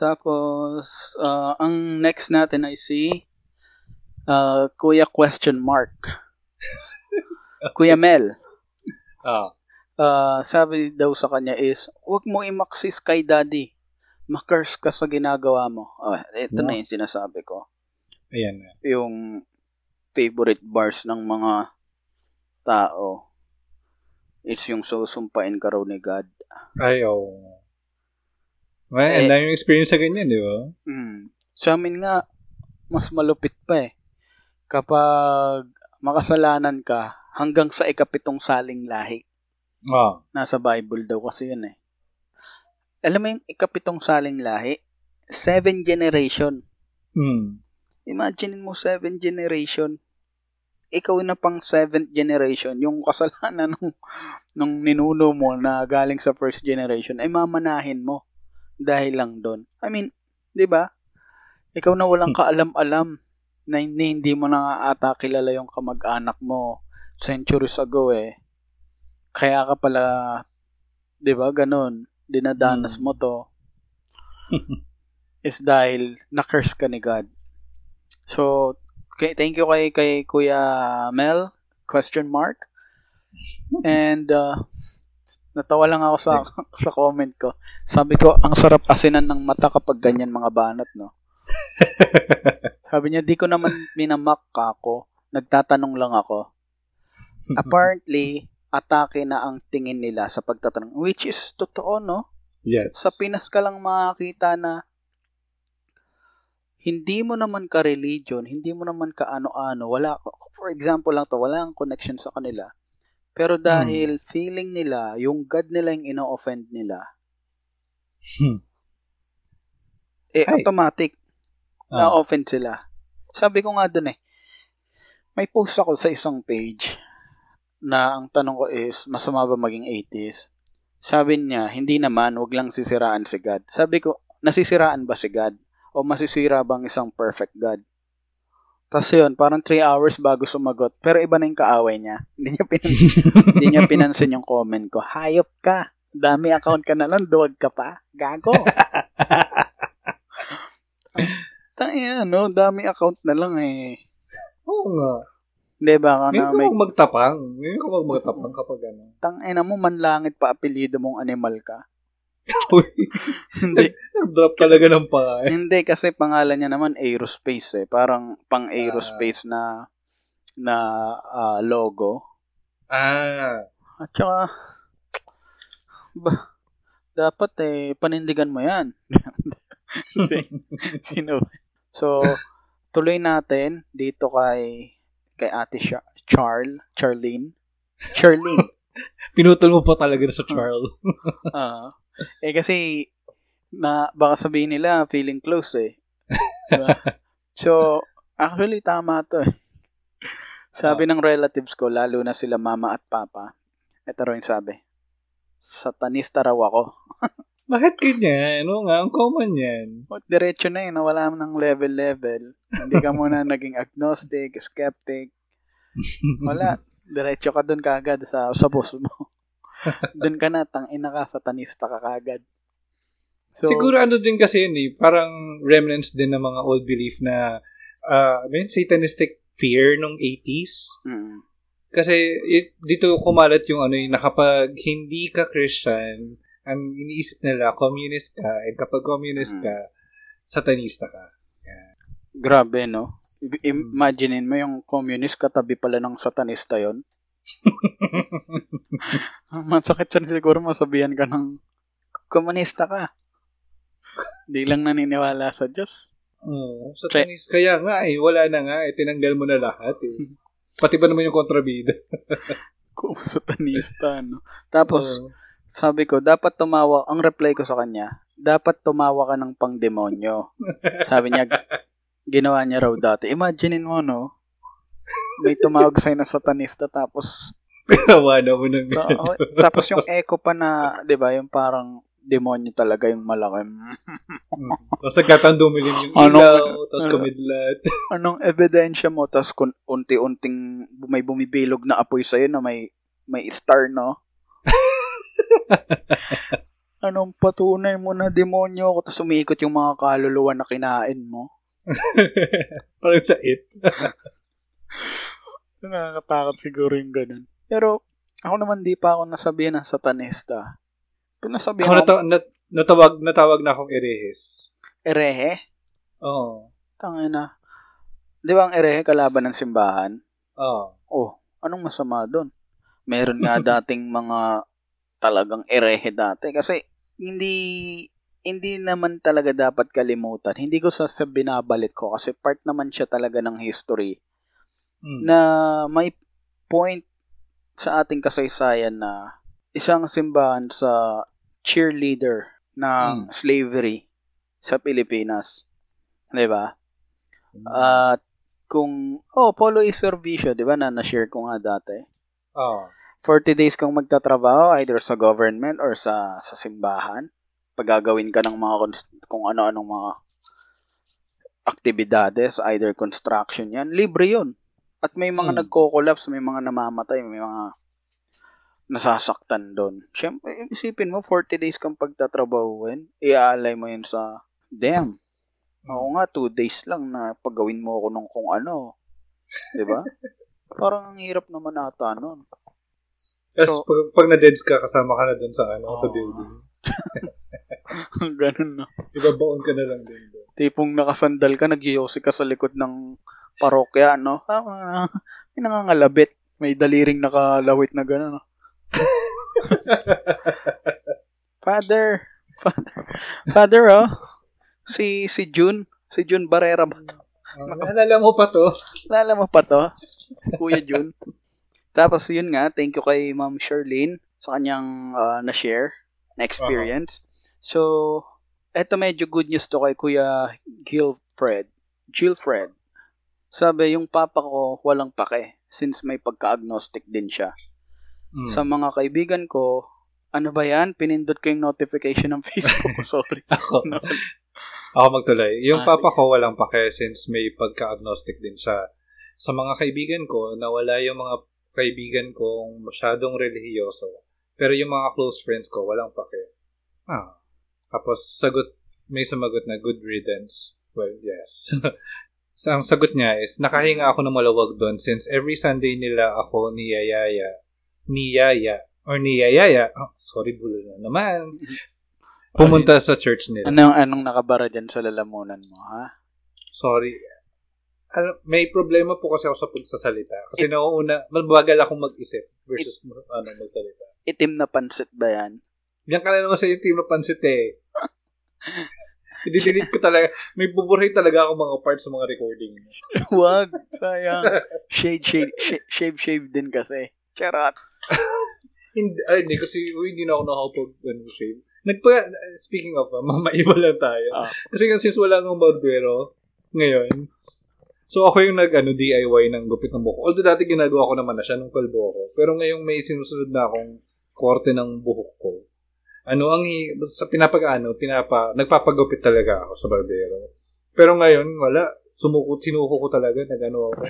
Tapos ah, ang next natin ay si ah, Kuya question mark. Kuya Mel. Ah. Ah, sabi daw sa kanya is, huwag mo i-maxis kay daddy. Makers ka sa ginagawa mo. Oh, ito na Wow. yung sinasabi ko. Ayan na. Yung favorite bars ng mga tao is yung susumpain ka raw ni God. Ay, oh. Well, Eh, ang daming experience sa ganyan, di ba? Mm. Sa amin nga, mas malupit pa eh. Kapag makasalanan ka hanggang sa ikapitong saling lahi. Ah. Nasa Bible daw kasi yun eh. Alam mo yung ikapitong saling lahi? Seven generation. Mm. Imagine mo seven generation. Ikaw na pang seventh generation. Yung kasalanan ng, ng ninuno mo na galing sa first generation ay mamanahin mo dahil lang doon. I mean, di ba? Ikaw na walang kaalam-alam na hindi, hindi mo na ata kilala yung kamag-anak mo centuries ago eh. Kaya ka pala, di ba, ganun, dinadanas Hmm. mo to is dahil na-curse ka ni God. So, okay, thank you kay, kay Kuya Mel, question mark. And, uh, natawa lang ako sa, sa comment ko. Sabi ko, ang sarap asinan ng mata kapag ganyan mga banat, no? Sabi niya, di ko naman minamak ka ako. Nagtatanong lang ako. Apparently, atake na ang tingin nila sa pagtatanong. Which is totoo, no? yes. Sa Pinas ka lang makakita na hindi mo naman ka religion, hindi mo naman ka ano-ano, wala, for example lang to, wala kang connection sa kanila. Pero dahil feeling nila, yung God nila yung ino-offend nila, Hmm. eh Ay. automatic, Ah. na-offend sila. Sabi ko nga dun eh, may post ako sa isang page na ang tanong ko is, masama ba maging atheist? Sabi niya, hindi naman, wag lang sisiraan si God. Sabi ko, nasisiraan ba si God? O masisira bang isang perfect God? Tapos yun, parang 3 hours bago sumagot. Pero iba na yung kaaway niya. Hindi niya, pinan hindi niya pinansin yung comment ko. Hayop ka. Dami account ka na lang, duwag ka pa. Gago. Tangina, no? Dami account na lang eh. Oo nga. Hindi ba ka Ngayon na may... mag magtapang. Ngayon ko mag magtapang kapag ano. Tangina mo, manlangit pa apelido mong animal ka. Hindi. drop talaga ng pa. hindi, kasi pangalan niya naman aerospace eh. Parang pang aerospace na na ah, logo. Ah. At saka, ba, dapat eh, panindigan mo yan. Si- Sino? So, tuloy natin dito kay kay Ate Sha- Charl, Charlene. Charlene. Pinutol mo pa talaga sa Charles. Ah. eh kasi na baka sabihin nila feeling close eh. Diba? so, actually tama 'to. eh. Sabi ng relatives ko, lalo na sila mama at papa. Ito raw yung sabi. Satanista raw ako. Bakit ganyan? Ano nga, ang common yan. What, diretso na eh, nawala mo ng level-level. Hindi ka muna naging agnostic, skeptic. Wala. Diretso ka dun kagad sa, sa boss mo. dun ka na, tangina ka, satanista ka kagad. So, Siguro ano din kasi yun eh, parang remnants din ng mga old belief na uh, I mean, satanistic fear nung 80s. mm, Kasi it, dito kumalat yung ano yung na kapag hindi ka Christian, ang iniisip nila, communist ka, and kapag communist Mm. ka, satanista ka. grabe, no? I- Imaginein mo yung communist katabi pala ng satanista yon. Masakit sa siguro masabihan ka ng komunista ka. Di lang naniniwala sa Diyos. Oo, satanista. Kaya nga eh, wala na nga eh, tinanggal mo na lahat eh. Pati ba naman yung kontrabida? Kung satanista, no? Tapos, Oo. Sabi ko, dapat tumawa, ang reply ko sa kanya, dapat tumawa ka ng pangdemonyo. Sabi niya, ginawa niya raw dati. Imaginein mo, no? May tumawag sa'yo na satanista, tapos, Kawa na mo ng oh, tapos yung echo pa na, di ba, yung parang demonyo talaga yung malaki. Tapos nagkataon dumilim yung Anong- ilaw, tapos kumidlat. Anong ebidensya mo? Tapos kung unti-unting may bumibilog na apoy sa'yo na may may star, no? Anong patunay mo na demonyo ako? Tapos umiikot yung mga kaluluwa na kinain mo. Parang sa it. Nakakatakot siguro yung ganun. Pero ako naman di pa ako nasabihan ng satanista. Pero nasabihan Ako nata- nat- natawag, natawag na akong erehis. erehe. Oo. Tangina. Di ba ang erehe kalaban ng simbahan? Oo. Oh, anong masama doon? Meron nga dating mga talagang erehe dati kasi hindi hindi naman talaga dapat kalimutan. Hindi ko sa sa binabalik ko kasi part naman siya talaga ng history Mm. na may point sa ating kasaysayan na isang simbahan sa cheerleader ng Mm. slavery sa Pilipinas. 'Di ba? Mm. At kung oh, polo is servisyo, 'di ba? Na na-share ko nga dati. Oo. 40 days kang magtatrabaho either sa government or sa sa simbahan. Pagagawin ka ng mga kung ano-anong mga aktibidades, either construction yan, libre yun. At may mga Hmm. nagko-collapse, may mga namamatay, may mga nasasaktan doon. Siyempre, isipin mo, 40 days kang pagtatrabahuin, iaalay mo yun sa, damn, Oo nga, 2 days lang na paggawin mo ako ng kung ano. 'Di ba? Parang ang hirap naman ata nun. Tapos So- pag, pag na-deads ka, kasama ka na dun sa, ano, Oo. sa building. Ganun na. Ibabaon ka na lang din doon. Tipong nakasandal ka, nagyosi ka sa likod ng parokya, no? Ah, may nangangalabit. May daliring nakalawit na gano'n. No? Father, Father, Father, oh. Si, si June, si June Barrera ba to? Uh, naalala mo pa to? Lala mo pa to? Si Kuya June. Tapos yun nga, thank you kay Ma'am Charlene sa kanyang ah, na-share na experience. So, eto medyo good news to kay Kuya Gilfred. Gilfred. Sabi, yung papa ko walang pake since may pagka-agnostic din siya. Mm. Sa mga kaibigan ko, ano ba yan? Pinindot ko yung notification ng Facebook ko. Sorry. Ako. No. Ako magtuloy. Yung Ah, papa ko walang pake since may pagka-agnostic din siya. Sa mga kaibigan ko, nawala yung mga kaibigan kong masyadong relihiyoso. Pero yung mga close friends ko, walang pake. Ah. Tapos, sagot, may sumagot na good riddance. Well, yes. so, ang sagot niya is, nakahinga ako ng malawag doon since every Sunday nila ako niyayaya. Niyaya. Or niyayaya. Oh, sorry, bulo na naman. Pumunta sa church nila. Anong, anong nakabara dyan sa lalamunan mo, ha? Sorry. May problema po kasi ako sa pagsasalita. Kasi nauuna, mabagal akong mag-isip versus ano, magsalita. Itim na pansit ba yan? Yan ka na naman sa team na pansit eh. I-delete ko talaga. May buburay talaga ako mga parts sa mga recording. Wag, sayang. Shade, shade, shave, shave, shave din kasi. Charot. Hindi, ay, hindi kasi uy, hindi na ako nakakapag ano, shave. Nagpa, speaking of, mamaiba lang tayo. Ah. Kasi since wala nang barbero, ngayon, so ako yung nag ano, DIY ng gupit ng buhok. Although dati ginagawa ko naman na siya nung kalbo ako. Pero ngayong may sinusunod na akong korte ng buhok ko. Ano ang sa pinapag-ano, pinapa, nagpapagupit talaga ako sa barbero. Pero ngayon, wala. Sumuko, sinuko ko talaga. Nagano ako.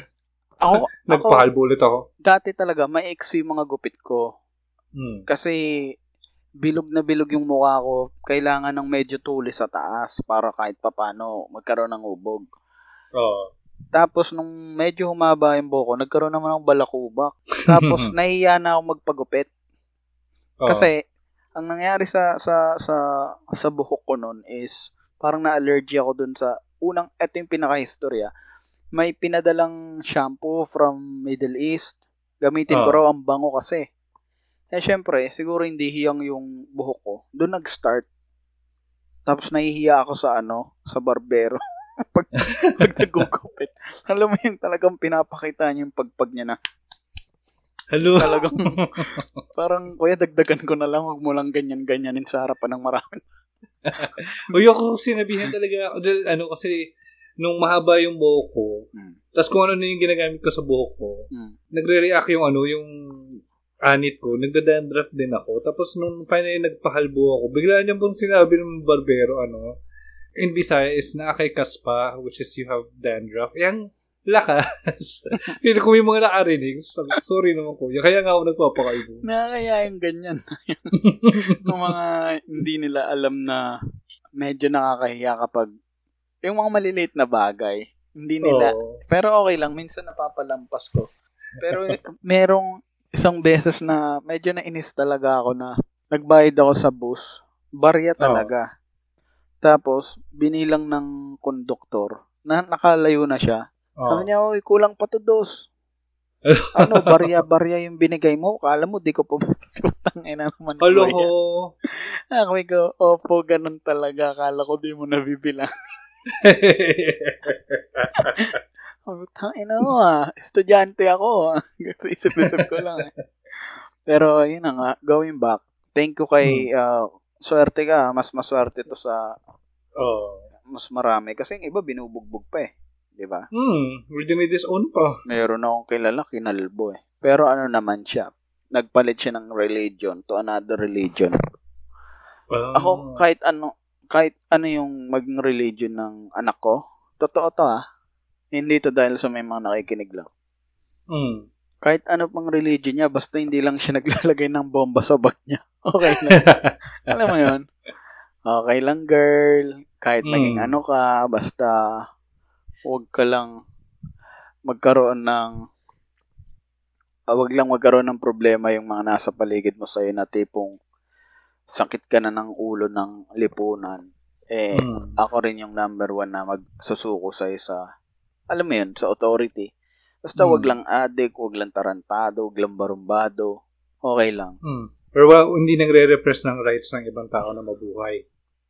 Ako, Nagpahalbo ulit ako. dati talaga, maiksi yung mga gupit ko. Hmm. Kasi, bilog na bilog yung mukha ko. Kailangan ng medyo tulis sa taas para kahit papano magkaroon ng ubog. Oo. Tapos, nung medyo humaba yung buhok ko, nagkaroon naman ng balakubak. Tapos, nahiya na ako magpagupit. Oo. Kasi ang nangyari sa sa sa sa buhok ko noon is parang na-allergy ako dun sa unang eto yung pinaka-historya. May pinadalang shampoo from Middle East. Gamitin ko Ah. raw ang bango kasi. Eh syempre, siguro hindi hiyang yung buhok ko. Doon nag-start. Tapos nahihiya ako sa ano, sa barbero. pag, pag nagugupit. Alam mo yung talagang pinapakita niya yung pagpag niya na Hello. talagang parang kuya dagdagan ko na lang wag mo lang ganyan ganyanin sa harapan ng marami. Uy, ako sinabihan talaga ano, kasi nung mahaba yung buhok ko, Hmm. tapos kung ano na yung ginagamit ko sa buhok ko, Hmm. nagre-react yung ano, yung anit ko, nagda-dandruff din ako. Tapos nung finally nagpahalbo ako, bigla niya pong sinabi ng barbero, ano, in Bisaya is nakakaikas pa, which is you have dandruff. Yang lakas. Pero kung may mga nakarinig, sorry naman ko. Kaya nga ako nagpapakaibo. Nakakaya yung ganyan. yung mga hindi nila alam na medyo nakakahiya kapag yung mga maliliit na bagay, hindi nila. Oo. Pero okay lang, minsan napapalampas ko. Pero merong isang beses na medyo nainis talaga ako na nagbayad ako sa bus. Barya talaga. Tapos, binilang ng konduktor na nakalayo na siya. Oo. Sabi niya, oy, kulang pa to dos. ano, barya-barya yung binigay mo. Kala mo, di ko pa putang ina naman. Kuya. ko. Ako ko, opo, ganun talaga. Kala ko di mo nabibilang. Putang ina mo ah. Estudyante ako ah. Isip-isip ko lang eh. Pero yun na nga, going back. Thank you kay, ah, swerte ka. Mas maswerte to sa Oo. mas marami. Kasi yung iba binubugbog pa eh. Di ba? Hmm, reading this own pa. Meron akong kilala, kinalbo eh. Pero ano naman siya, nagpalit siya ng religion to another religion. Ah. Ako, kahit ano, kahit ano yung maging religion ng anak ko, totoo to ah. Hindi to dahil sa may mga nakikinig lang. Hmm. Kahit ano pang religion niya, basta hindi lang siya naglalagay ng bomba sa bag niya. Okay lang. Alam mo yun? Okay lang, girl. Kahit Mm. maging ano ka, basta huwag ka lang magkaroon ng ah, wag lang magkaroon ng problema yung mga nasa paligid mo sa'yo na tipong sakit ka na ng ulo ng lipunan. Eh, Hmm. ako rin yung number one na magsusuko sa'yo sa, alam mo yun, sa authority. Basta wag Mm. lang adik, wag lang tarantado, wag lang barumbado. Okay lang. Hmm. Pero well, hindi nagre-repress ng rights ng ibang tao na mabuhay.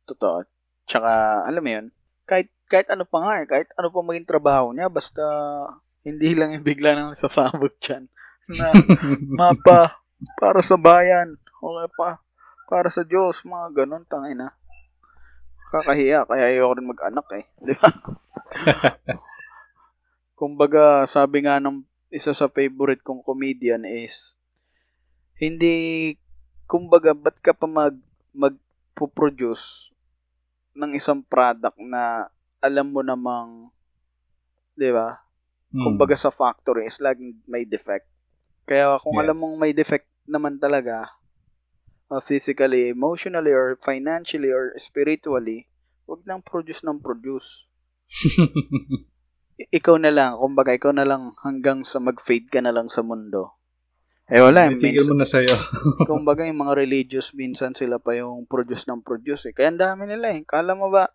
Totoo. Tsaka, alam mo yun, kahit, kahit ano pa nga eh, kahit ano pa maging trabaho niya, basta hindi lang yung bigla nang sasabog dyan. Na, mapa, para sa bayan, okay pa, para sa Diyos, mga ganun, tangay na. Kakahiya, kaya ayoko rin mag-anak eh. Di ba? Kumbaga, sabi nga ng isa sa favorite kong comedian is, hindi, kumbaga, ba't ka pa mag, mag-produce ng isang product na alam mo namang, di ba? Mm. Kumbaga sa factory is laging may defect. Kaya kung Yes. alam mong may defect naman talaga, uh, physically, emotionally, or financially, or spiritually, wag nang produce ng produce. I- ikaw na lang, kumbaga ikaw na lang hanggang sa mag-fade ka na lang sa mundo. Eh wala, Itigil minsan, mo na sa'yo. kumbaga yung mga religious minsan sila pa yung produce ng produce eh. Kaya ang dami nila eh. Kala mo ba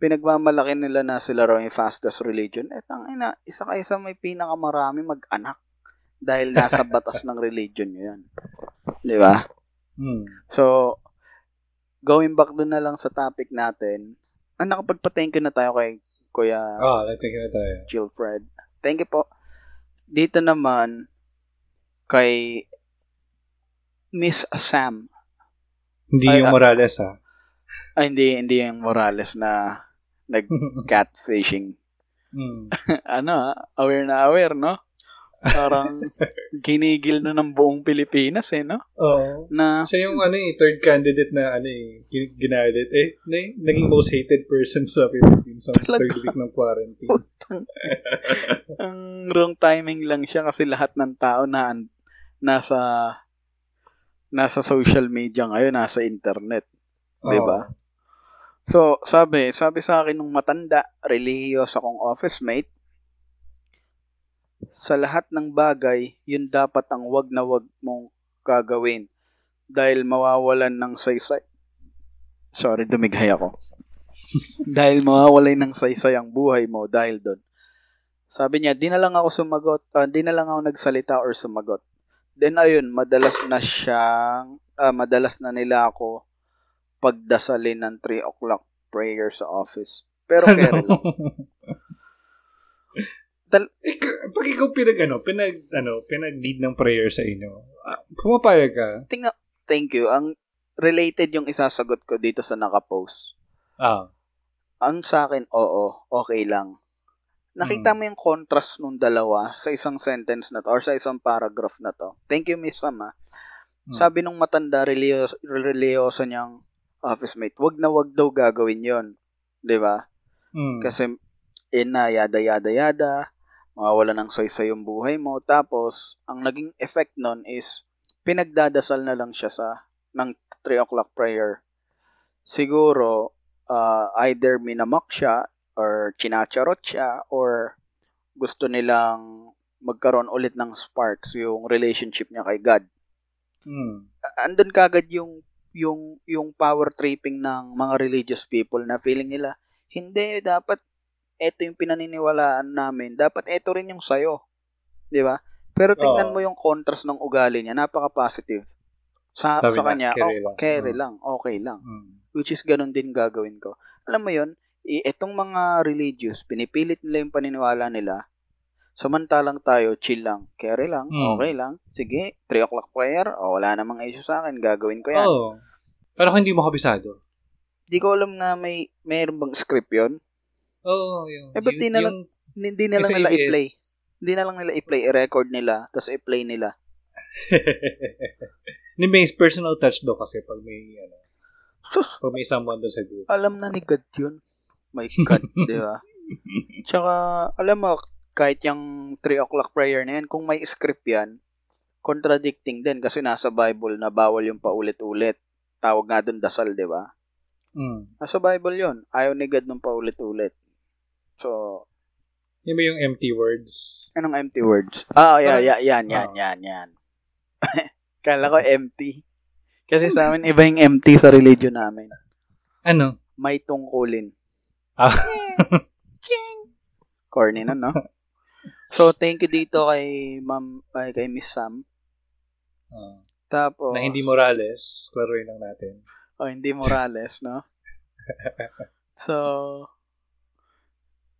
pinagmamalaki nila na sila raw yung fastest religion? Eh tangina, isa kayo sa may pinakamarami mag-anak dahil nasa batas ng religion nyo yan. Di ba? Mm. So, going back dun na lang sa topic natin, ah, nakapagpa-thank you na tayo kay Kuya Ah, natingin na tayo. Gilfred. Thank you po. Dito naman, kay Miss Sam. Hindi Ay, yung ah. Morales, ha? Ay, hindi, hindi yung Morales na nag-catfishing. Mm. ano ah, aware na aware, no? Parang ginigil na ng buong Pilipinas eh, no? Oo. Na, Siya yung ano eh, third candidate na ano eh, gin- ginalit. Eh, na, naging most hated person sa Philippines sa third week ng quarantine. ang wrong timing lang siya kasi lahat ng tao na nasa nasa social media ngayon, nasa internet. Di ba? So, sabi, sabi sa akin nung matanda, relihiyos akong office mate, sa lahat ng bagay, yun dapat ang wag na wag mong gagawin dahil mawawalan ng saysay. Sorry, dumighay ako. dahil mawawalan ng saysay ang buhay mo dahil doon. Sabi niya, di na lang ako sumagot, ah, di na lang ako nagsalita or sumagot. Then ayun, madalas na siyang, ah, madalas na nila ako pagdasalin ng 3 o'clock prayer sa office. Pero kere lang. Tal- Ik- pag ikaw pinag, ano, pinag, ano, pinag-lead ng prayer sa inyo, ah, pumapayag ka? Tinga, thank you. Ang related yung isasagot ko dito sa nakapost. Ah. Ang sa akin, oo, okay lang. Nakita Mm. mo yung contrast nung dalawa sa isang sentence na to or sa isang paragraph na to. Thank you, Miss Sam. ah. Mm. Sabi nung matanda, religious, religyoso niyang office mate, wag na wag daw gagawin yon, Di ba? Mm. Kasi, in na, yada, yada, yada, mawawala ng soy yung buhay mo. Tapos, ang naging effect nun is, pinagdadasal na lang siya sa, ng 3 o'clock prayer. Siguro, uh, either minamak siya, or chinacharot siya, or gusto nilang magkaroon ulit ng sparks yung relationship niya kay God. Mm. Andun kagad yung yung yung power tripping ng mga religious people na feeling nila hindi dapat eto yung pinaniniwalaan namin dapat eto rin yung sayo di ba pero tingnan Oo. mo yung contrast ng ugali niya napaka positive sa Sabi sa na, kanya carry oh, lang. carry Mm. lang okay lang Mm. which is ganun din gagawin ko alam mo yon i- etong mga religious pinipilit nila yung paniniwala nila samantalang tayo chill lang carry lang Mm. okay lang sige 3 o'clock prayer o wala namang issue sa akin gagawin ko yan Oo. Pero kung hindi mo kabisado. Di ko alam na may mayroon bang script yon. Oo, yung... Eh, ba't di na lang- Hindi na lang nila i-play. Hindi na lang nila i-play, i-record nila, tapos i-play nila. Hindi, may personal touch do kasi pag may, ano, Sus, pag may someone doon sa group. alam na ni God yun. My God, di ba? Tsaka, alam mo, kahit yung 3 o'clock prayer na yan, kung may script yan, contradicting din kasi nasa Bible na bawal yung paulit-ulit. Tawag nga doon dasal, di ba? Mm. Nasa Bible yon Ayaw ni God nung paulit-ulit. So, Yung ba yung empty words? Anong empty words? Ah, yeah, Parang- yeah, yan, yan, Ah. yan, yan. Kala ko empty. Kasi sa amin, iba yung empty sa religion namin. Ano? May tungkulin. Ah. Ching! Corny na, no? So, thank you dito kay Ma'am, ay, kay Miss Sam. Ah. Tapos, na hindi Morales, klaruin lang natin. oh, hindi Morales, no? So,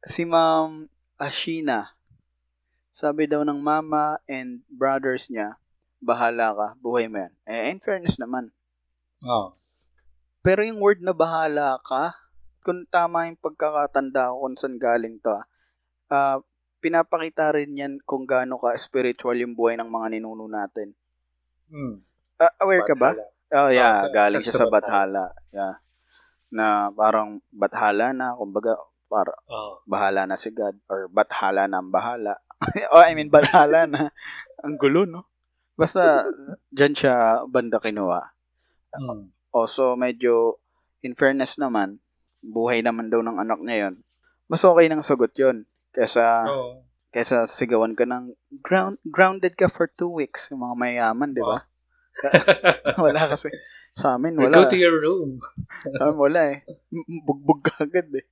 si Ma'am Ashina, sabi daw ng mama and brothers niya, bahala ka, buhay mo yan. Eh, in fairness naman. Oh. Pero yung word na bahala ka, kung tama yung pagkakatanda ko kung saan galing to, ah, ah, pinapakita rin yan kung gaano ka spiritual yung buhay ng mga ninuno natin. Mm. Ah, aware ka ba? Oh, yeah. Ah, sa- galing siya sa Bathala. Bathala. Yeah. na parang bathala na, kumbaga, para Oh. bahala na si God or bathala na ang bahala. oh, I mean, bathala na. ang gulo, no? Basta, dyan siya banda kinuha. Mm. Also, medyo, in fairness naman, buhay naman daw ng anak niya yun. Mas okay nang sagot yun. Kesa, Oo. kesa sigawan ka ng ground, grounded ka for two weeks. Yung mga mayaman, di ba? wala kasi. Sa amin, wala. Go to your room. Sa amin, wala eh. Bugbog ka agad eh.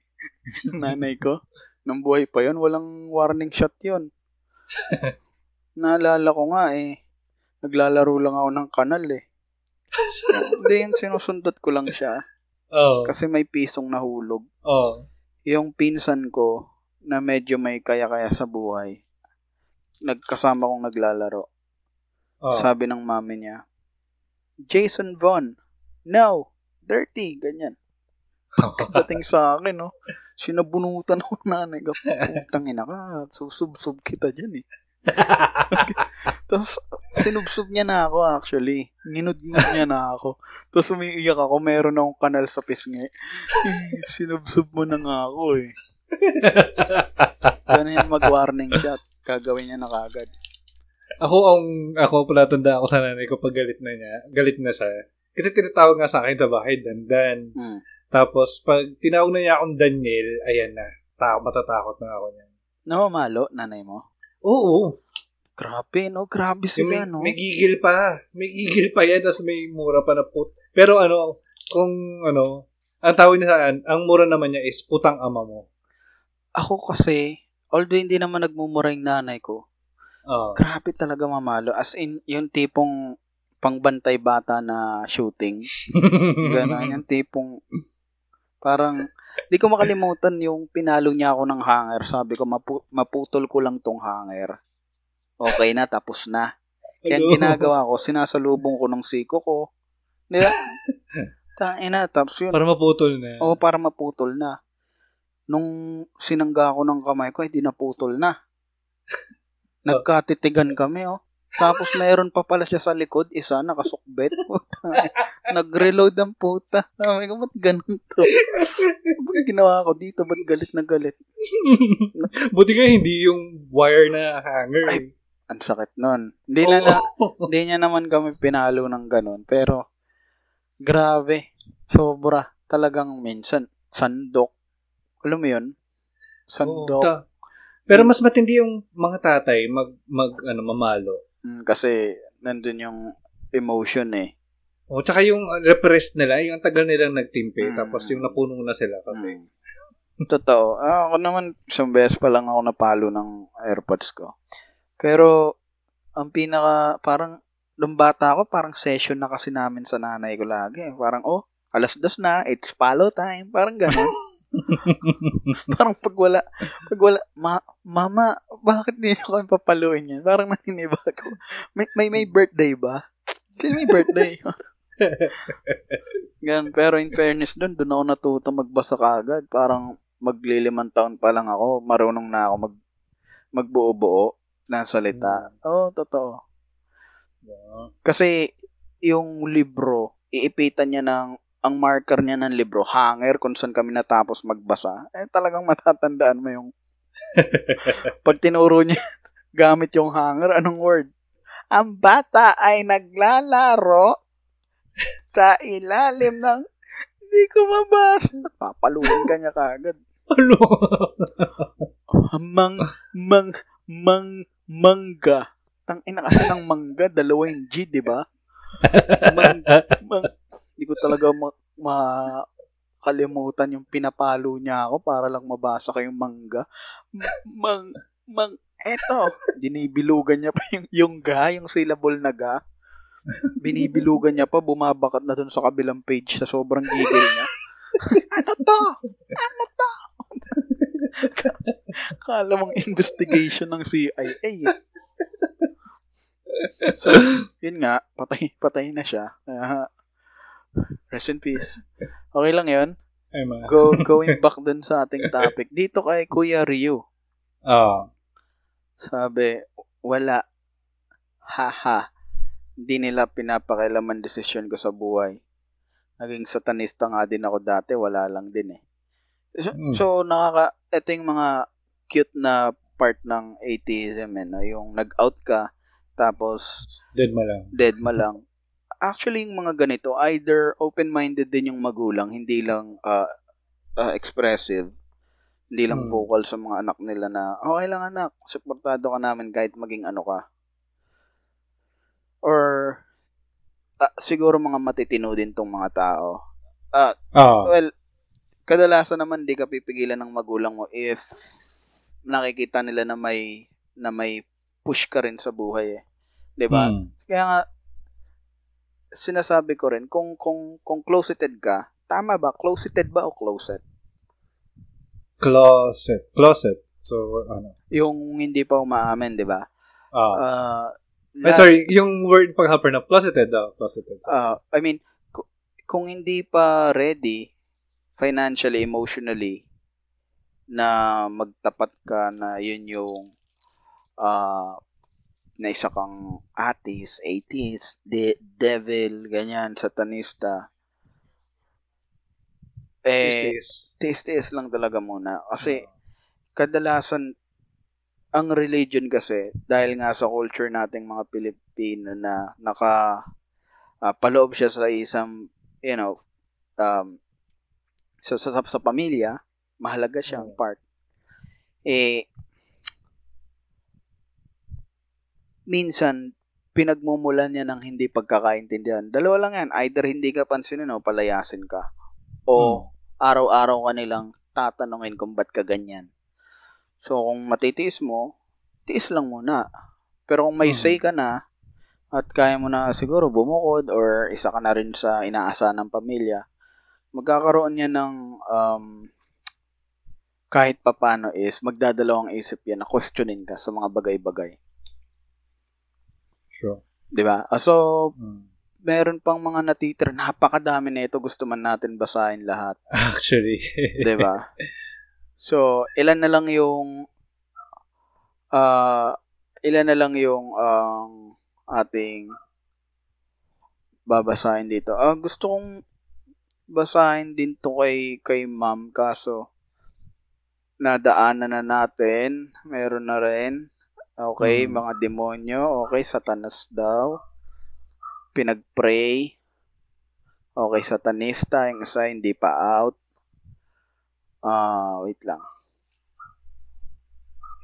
Nanay ko. Nung buhay pa yun, walang warning shot yun. Naalala ko nga eh. Naglalaro lang ako ng kanal eh. Hindi yun, sinusundot ko lang siya. Oo. Kasi may pisong nahulog. Oo. Yung pinsan ko, na medyo may kaya-kaya sa buhay, nagkasama kong naglalaro. Oo. Sabi ng mami niya, Jason Vaughn, no, dirty, ganyan. Dating sa akin, no, sinabunutan ako ng nanay ko. Putang ina ka, susubsob kita dyan eh. Tapos, sinubsob niya na ako actually. Nginudngod niya na ako. Tapos umiiyak ako, meron akong kanal sa pisngi. sinubsob mo na nga ako eh. Ganun yan mag-warning shot. Gagawin niya na kagad. Ako ang ako pala tanda ako sa nanay ko pag galit na niya. Galit na siya. Kasi tinatawag nga sa akin sa bahay, Dandan. Hmm. Tapos pag tinawag na niya akong Daniel, ayan na. Ta matatakot na ako niyan. Namamalo, nanay mo? Oo. Grabe, no? Grabe Yung may, sila, no? may gigil pa. May gigil pa yan, tapos may mura pa na put. Pero ano, kung ano, ang tawag niya sa akin, ang mura naman niya is putang ama mo. Ako kasi, although hindi naman nagmumura yung nanay ko, Oo. grabe talaga mamalo. As in, yung tipong pangbantay bata na shooting. Ganon, yung tipong parang di ko makalimutan yung pinalo niya ako ng hanger. Sabi ko, mapu- maputol ko lang tong hanger. Okay na, tapos na. Kaya Ano? ginagawa ko, sinasalubong ko ng siko ko. Di ba? Tain na, tapos yun. Para maputol na. Oo, para maputol na. Nung sinangga ko ng kamay ko, hindi naputol na. Nagkatitigan kami, oh. Tapos mayroon pa pala siya sa likod, isa nakasukbet. Puta. Nag-reload ang puta. Sabi ko, ba't ganun to? Ba't ginawa ko dito? Ba't galit na galit? Buti nga hindi yung wire na hanger. Ay, eh. Ang sakit nun. Hindi na, na hindi niya naman kami pinalo ng ganun. Pero, grabe. Sobra. Talagang minsan, sandok. Alam mo yun? Sandok. Oo, ta- Pero mas matindi yung mga tatay mag, mag ano, mamalo. Mm, kasi nandun yung emotion eh. O, tsaka yung repressed nila, yung tagal nilang nagtimpe, Mm. tapos yung napuno na sila kasi. Mm. Totoo. Ah, ako naman, isang beses pa lang ako napalo ng AirPods ko. Pero, ang pinaka, parang, nung bata ako, parang session na kasi namin sa nanay ko lagi. Parang, oh, alas dos na, it's palo time. Parang ganun. parang pag wala, pag wala, ma, mama, bakit di niyo kami papaluin yan? Parang naniniba ako. May, may, may birthday ba? Kasi may birthday. Gan, pero in fairness doon, doon ako natuto magbasa kagad. Parang maglilimang taon pa lang ako, marunong na ako mag magbuo-buo ng salita. Oo, oh, totoo. Yeah. Kasi yung libro, iipitan niya ng ang marker niya ng libro, hanger kung saan kami natapos magbasa. Eh talagang matatandaan mo yung pag tinuro niya gamit yung hanger, anong word? Ang bata ay naglalaro sa ilalim ng hindi ko mabasa. Papaluin ka niya kagad. Ano? Mang, mang, mang, mangga. Tang ina kasi ng mangga, dalawa yung G, di ba? Mang, mang, hindi ko talaga ma, makalimutan yung pinapalo niya ako para lang mabasa ko yung mangga. Mang, mang, eto. Dinibilugan niya pa yung, yung ga, yung syllable na ga. Binibilugan niya pa, bumabakat na dun sa kabilang page sa sobrang gigil niya. ano to? Ano to? Kala mong investigation ng CIA. So, yun nga, patay, patay na siya. Ah, rest in peace. Okay lang yun. Go, going back dun sa ating topic. Dito kay Kuya Ryu. Ah. Sabi, wala. Haha. Hindi nila pinapakailaman desisyon ko sa buhay. Naging satanista nga din ako dati, wala lang din eh. So, Mm. so nakaka, ito yung mga cute na part ng atheism eh, no? yung nag-out ka, tapos Dead mo lang. dead ma lang. Actually, yung mga ganito, either open-minded din yung magulang, hindi lang uh, uh, expressive, hindi lang Hmm. vocal sa mga anak nila na, okay lang anak, suportado ka namin kahit maging ano ka. Or, ah, siguro mga matitino din tong mga tao. Ah, Ah. well, kadalasan naman di ka pipigilan ng magulang mo if nakikita nila na may na may push ka rin sa buhay eh. 'Di ba? Mm. Kaya nga sinasabi ko rin kung kung kung closeted ka, tama ba? Closeted ba o closet? Closet. Closet. So, ano? Yung hindi pa umaamin, 'di ba? Ah. Uh, Ay, sorry, yung word pag-hopper na closeted daw. Closeted. So, uh, I mean, ku- kung hindi pa ready financially, emotionally na magtapat ka na yun yung uh, na isa kang atheist, atheist, de- devil, ganyan, satanista. Eh, Taste tiis-tiis lang talaga muna. Kasi, kadalasan, ang religion kasi, dahil nga sa culture nating mga Pilipino na naka, ah, paloob siya sa isang, you know, um, sa, sa, sa pamilya, mahalaga siyang Mm. part. Eh, minsan, pinagmumulan niya ng hindi pagkakaintindihan. Dalawa lang yan. Either hindi ka pansinin o palayasin ka. O araw-araw ka nilang tatanungin kung ba't ka ganyan. So, kung matitiis mo, tiis lang muna. Pero kung may Mhm. say ka na, at kaya mo na siguro bumukod or isa ka na rin sa inaasahan ng pamilya, magkakaroon yan ng um, kahit papano is magdadalawang isip yan na questionin ka sa mga bagay-bagay. Sure. 'Di ba? Ah, So, Mm. meron pang mga natitira. Napakadami na ito. Gusto man natin basahin lahat. Actually. 'di ba? So, ilan na lang yung ah ilan na lang yung ang ating babasahin dito. Ah, gusto kong basahin din to kay kay Ma'am kaso nadaanan na natin. Meron na rin. Okay, Hmm. mga demonyo. Okay, satanas daw. Pinag-pray. Okay, satanista. Yung isa hindi pa out. Ah, wait lang.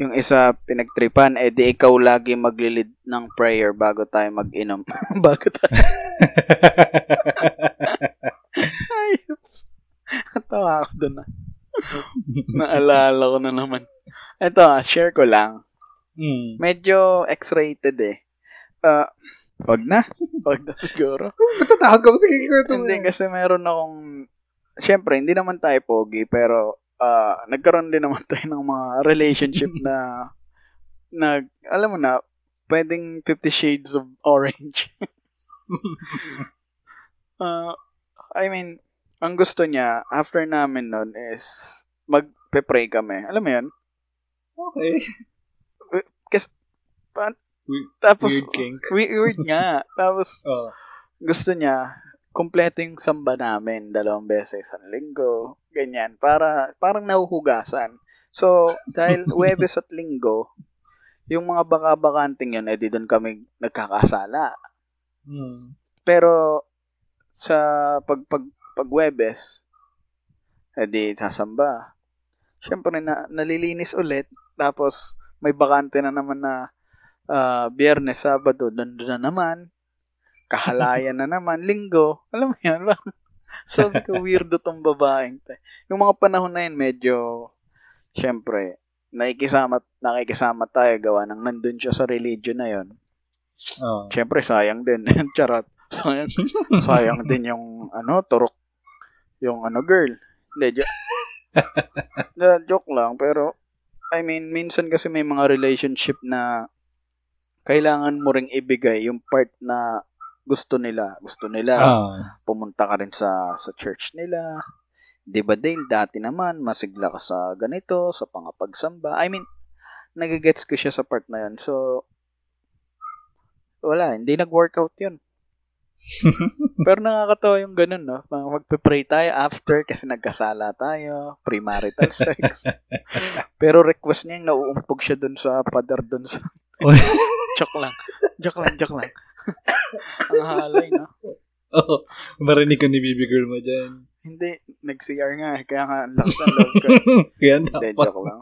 Yung isa pinagtripan, eh di ikaw lagi maglilid ng prayer bago tayo mag-inom. bago tayo. Ayos. Tawa ako doon na. Naalala ko na naman. Ito ah, share ko lang. mm. Medyo X-rated eh. Ah, wag na. Wag na siguro. Patatakot ka mo. Sige, kwento mo. Hindi kasi meron akong Siyempre, hindi naman tayo pogi pero ah, nagkaroon din naman tayo ng mga relationship na nag alam mo na pwedeng 50 shades of orange. Ah, I mean, ang gusto niya after namin nun is magpe-pray kami. Alam mo 'yun? Okay. Pa- We- Tapos Weird kink. we- weird nga. Tapos Oh. gusto niya kompleto yung samba namin dalawang beses sa linggo, ganyan, para parang nahuhugasan. So, dahil Webes at Linggo, yung mga baka-bakanting yun, edi doon kami nagkakasala. Mm. Pero, sa pag, pag, pag Webes, edi sasamba. Siyempre, na, nalilinis ulit. Tapos, may bakante na naman na ah, biyernes, sabado, doon na naman. Kahalayan na naman, linggo. Alam mo yan, ba? Sabi ko, weirdo tong babaeng. Yung mga panahon na yun, medyo, syempre, nakikisama, nakikisama tayo gawa ng nandun siya sa religion na yon. Oh. Syempre, sayang din. Charot. Sayang, sayang din yung, ano, turok. Yung, ano, girl. Hindi, jo- joke lang. Pero, I mean, minsan kasi may mga relationship na kailangan mo ring ibigay yung part na gusto nila. Gusto nila, Ah. pumunta ka rin sa, sa church nila. Di ba, Dale, dati naman, masigla ka sa ganito, sa pangapagsamba. I mean, nagigets ko siya sa part na yun. So, wala, hindi nag-workout yun. Pero nakakatawa yung ganun, no? Magpe-pray tayo after kasi nagkasala tayo, premarital sex. Pero request niya yung nauumpog siya dun sa pader dun sa... joke lang. Joke lang, joke lang. Ang halay, no? Oo. Marinig ko ni baby girl mo dyan. Hindi, nag-CR nga eh. Kaya nga, ang lakas ng love ko. Kaya Hindi, dapat. joke lang.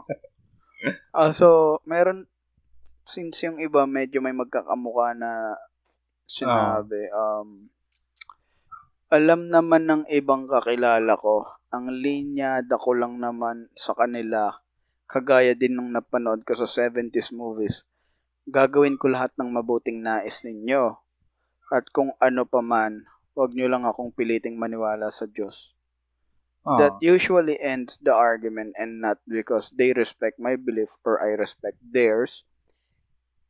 Ah, so, meron, since yung iba medyo may magkakamukha na sinabi, um, alam naman ng ibang kakilala ko, ang linyada ko lang naman sa kanila, kagaya din nung napanood ko sa 70s movies, gagawin ko lahat ng mabuting nais ninyo. At kung ano pa man, wag nyo lang akong piliting maniwala sa Diyos. Ah. That usually ends the argument and not because they respect my belief or I respect theirs.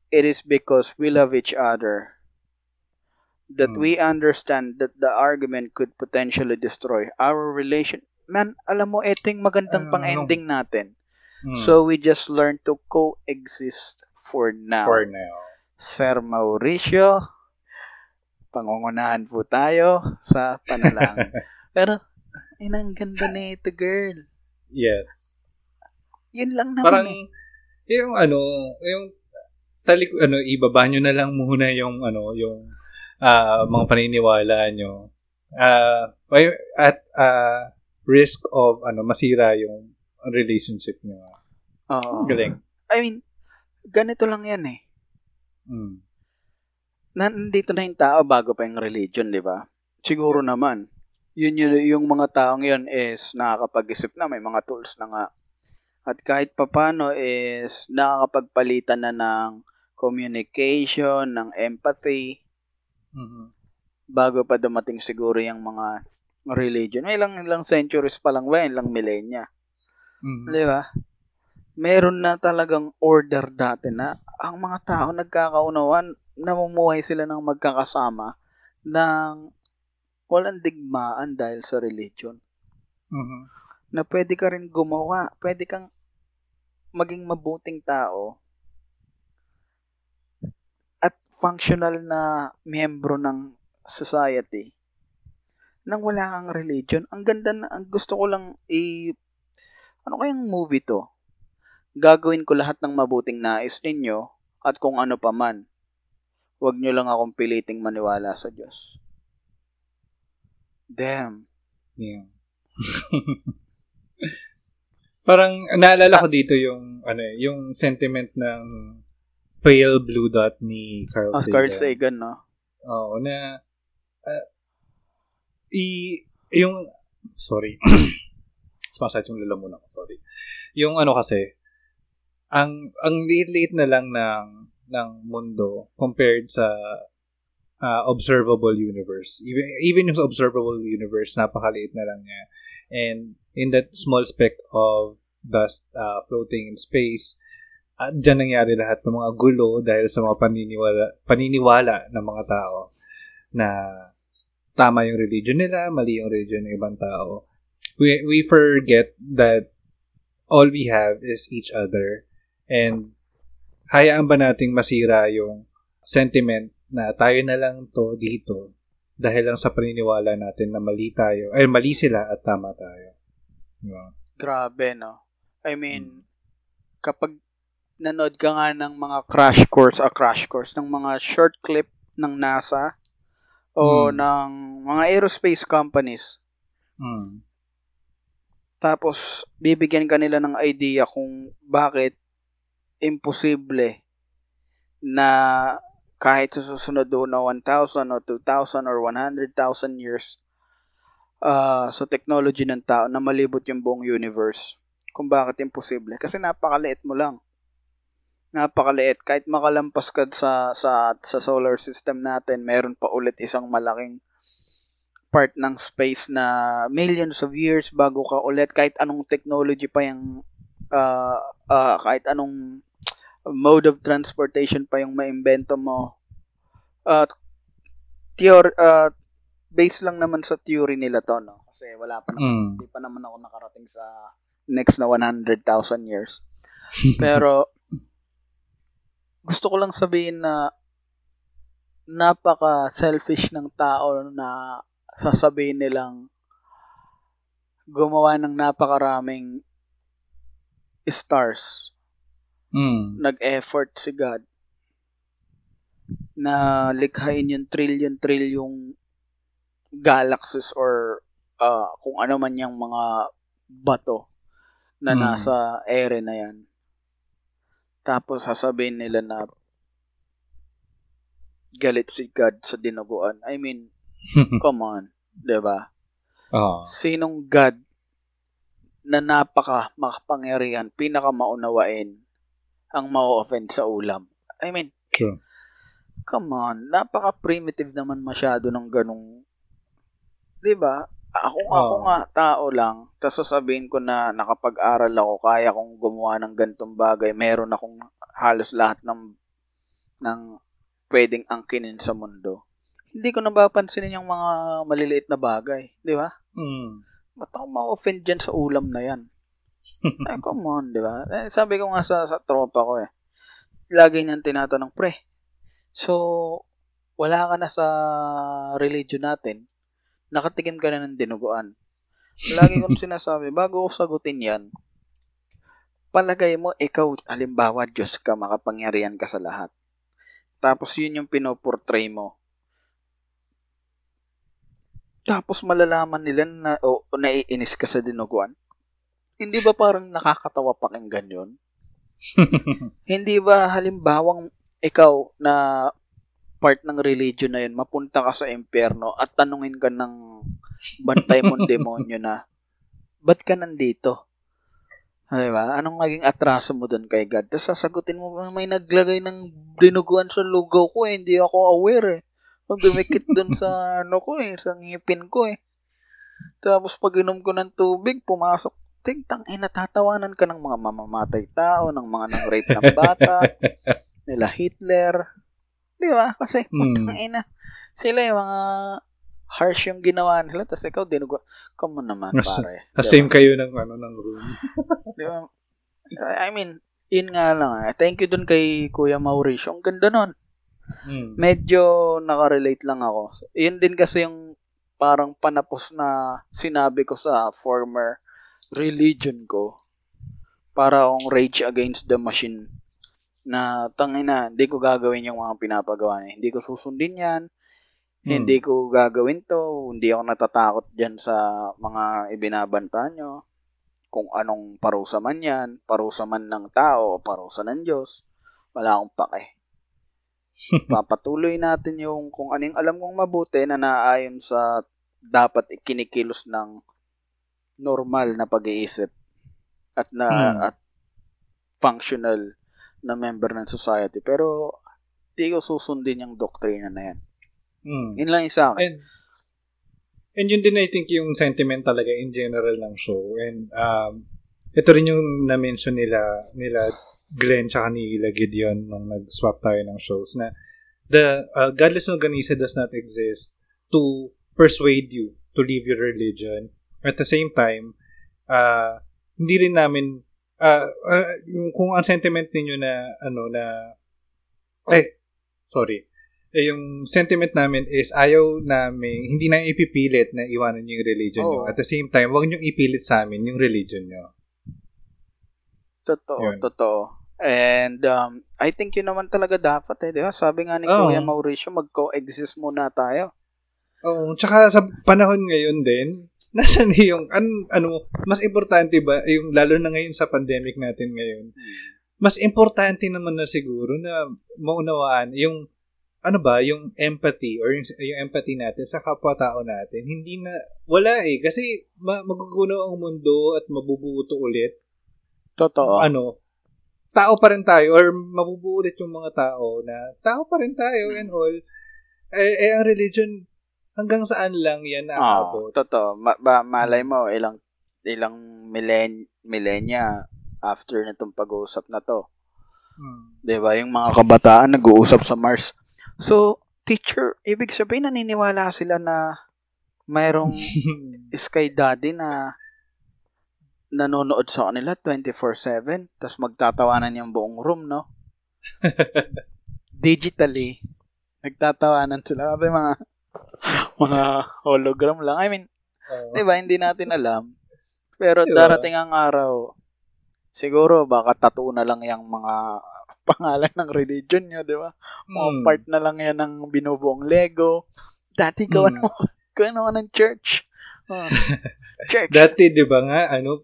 It is because we love each other. That Hmm. we understand that the argument could potentially destroy our relation. Man, alam mo, eting magandang Ano? pang-ending natin. Hmm. So we just learn to coexist for now. For now. Sir Mauricio, pangungunahan po tayo sa panalangin. Pero, inang ganda nito, girl. Yes. Yun lang naman Parang, eh. yung ano, yung talik, ano, ibaba nyo na lang muna yung, ano, yung ah, mga paniniwala nyo. Ay- at ah, risk of, ano, masira yung relationship nyo. Oo. Galing. I mean, ganito lang yan eh. Mm. Nandito na yung tao bago pa yung religion, di ba? Siguro Yes. naman. Yun yun, yung mga taong yun is nakakapag-isip na, may mga tools na nga. At kahit papano is nakakapagpalitan na ng communication, ng empathy, Mhm. bago pa dumating siguro yung mga religion. May ilang ilang centuries pa lang ba, ilang millennia. Mhm. Di ba? Meron na talagang order dati na ang mga tao nagkakaunawan, namumuhay sila ng magkakasama ng walang digmaan dahil sa religion. Mhm. Na pwede ka rin gumawa, pwede kang maging mabuting tao at functional na miyembro ng society nang wala kang religion. Ang ganda na, ang gusto ko lang i ano kayang movie to? Gagawin ko lahat ng mabuting nais ninyo at kung ano pa man. Huwag nyo lang akong piliting maniwala sa Diyos. Damn. Yeah. Parang naalala ko dito yung ano eh, yung sentiment ng pale blue dot ni Carl Ah, Sagan. Carl Sagan, no? Oo, na ah, i yung sorry. Sumasakit yung lalamunan ko, sorry. Yung ano kasi ang ang liit-liit na lang ng ng mundo compared sa ah, observable universe. Even even yung observable universe napakaliit na lang niya. And in that small speck of dust ah, floating in space, at dyan nangyari lahat ng mga gulo dahil sa mga paniniwala, paniniwala ng mga tao na tama yung religion nila, mali yung religion ng ibang tao. We, we forget that all we have is each other and hayaan ba nating masira yung sentiment na tayo na lang to dito dahil lang sa paniniwala natin na mali tayo, ay mali sila at tama tayo. Diba? Grabe, no? I mean, kapag nanood ka nga ng mga crash course, a crash course, ng mga short clip ng NASA o Hmm. ng mga aerospace companies, Mm. tapos bibigyan ka nila ng idea kung bakit imposible na kahit sa susunod doon na 1,000 o 2,000 or 100,000 years ah sa technology ng tao na malibot yung buong universe. Kung bakit imposible. Kasi napakaliit mo lang. Napakaliit. Kahit makalampas ka sa, sa, sa solar system natin, meron pa ulit isang malaking part ng space na millions of years bago ka ulit kahit anong technology pa yung ah, ah, kahit anong mode of transportation pa yung maimbento mo at theory uh, based lang naman sa theory nila to no kasi wala pa naman Mm. pa naman ako nakarating sa next na 100,000 years pero gusto ko lang sabihin na napaka-selfish ng tao na sasabihin nilang gumawa ng napakaraming stars. Mm. Nag-effort si God na likhain yung trillion-trillion galaxies or uh, kung ano man yung mga bato na Mm. nasa ere na yan. Tapos sasabihin nila na galit si God sa dinuguan. I mean, come on, 'di ba? Oo. Sinong God na napaka makapangyarihan, pinaka maunawain ang ma-offend sa ulam? I mean, True. come on, napaka primitive naman masyado ng ganong 'di ba? Ako ako Oo. nga tao lang, tapos sasabihin ko na nakapag-aral ako, kaya kong gumawa ng gantong bagay, meron akong halos lahat ng ng pwedeng angkinin sa mundo. Hindi ko napapansinin yung mga maliliit na bagay, di ba? Mm. Ba't ako ma-offend dyan sa ulam na yan? Ay, come on, di ba? Eh, sabi ko nga sa, sa tropa ko eh, lagi niyang tinatanong, pre, so, wala ka na sa religion natin, nakatikim ka na ng dinuguan. Lagi kong sinasabi, bago ko sagutin yan, palagay mo, ikaw, halimbawa, Diyos ka, makapangyarihan ka sa lahat. Tapos yun yung pinoportray mo. Tapos malalaman nila na o naiinis ka sa dinuguan. Hindi ba parang nakakatawa pakinggan yun? Hindi ba halimbawang ikaw na part ng religion na yun, mapunta ka sa impyerno at tanungin ka ng bantay mong demonyo na, ba't ka nandito? Di ba? Anong naging atraso mo doon kay God? Tapos sasagutin mo, may naglagay ng dinuguan sa lugaw ko eh, hindi ako aware eh. Ang dumikit doon sa ano ko eh, sa ngipin ko eh. Tapos pag inom ko ng tubig, pumasok, tingtang eh, natatawanan ka ng mga mamamatay tao, ng mga nang rape ng bata, nila Hitler. Di ba? Kasi, Hmm. putang ina, sila yung mga harsh yung ginawa nila, tapos ikaw dinuguan. Come on naman, Mas- pare. Ah, Di Same kayo ng ano ng room. Di ba? I mean, yun nga lang. eh. Thank you dun kay Kuya Mauricio. Ang ganda nun. Mm. Medyo nakarelate lang ako. Yun din kasi yung parang panapos na sinabi ko sa former religion ko para akong rage against the machine na tangin na, hindi ko gagawin yung mga pinapagawa niya. Hindi ko susundin yan. Hmm. Hindi ko gagawin to. Hindi ako natatakot dyan sa mga ibinabanta nyo. Kung anong parusa man yan, parusa man ng tao o parusa ng Diyos, wala akong pake. Papatuloy natin yung kung ano yung alam kong mabuti na naayon sa dapat ikinikilos ng normal na pag-iisip at na Hmm. at functional na member ng society. Pero di ko susundin yung doktrina na yan. Mm. Yun lang yung sa akin. And and yun din I think yung sentiment talaga in general ng show. And um, ito rin yung na-mention nila nila Glenn tsaka nila Gideon nung nag-swap tayo ng shows na the uh, godless organization does not exist to persuade you to leave your religion. At the same time, uh, hindi rin namin uh, uh, yung kung ang sentiment ninyo na ano na eh sorry eh, yung sentiment namin is ayaw namin, hindi na ipipilit na iwanan yung religion nyo. Oo. At the same time, huwag nyo ipilit sa amin yung religion nyo. Totoo, Yun. totoo. And um, I think yun naman talaga dapat eh, di ba? Sabi nga ni Oo. Kuya Mauricio, mag-coexist muna tayo. Oo, tsaka sa panahon ngayon din, nasan yung, an, ano, mas importante ba, yung lalo na ngayon sa pandemic natin ngayon, mas importante naman na siguro na maunawaan yung ano ba, yung empathy or yung, yung empathy natin sa kapwa-tao natin. Hindi na, wala eh. Kasi ma- maguguno ang mundo at mabubuto ulit. Totoo. Ano, tao pa rin tayo or mabubuo ulit yung mga tao na tao pa rin tayo and all. Eh, eh ang religion, hanggang saan lang yan Oo, naaabot. totoo. Ma- ba, malay mo, ilang ilang millen millenia after nitong pag-uusap na to. Hmm. ba? Yung mga kabataan nag-uusap sa Mars. So, teacher, ibig sabihin naniniwala sila na mayroong Sky Daddy na nanonood sa kanila 24/7 tapos magtatawanan yung buong room, no? Digitally Nagtatawanan sila. Kasi mga, mga hologram lang. I mean, Oo. di ba, hindi natin alam. Pero Diba? darating ang araw, siguro baka tattoo na lang yung mga pangalan ng religion nyo, di ba? Mga Hmm. part na lang yan ng binubuong Lego. Dati gawa Hmm. mo, gawa ng church. Ah, church. Dati, di ba nga, ano,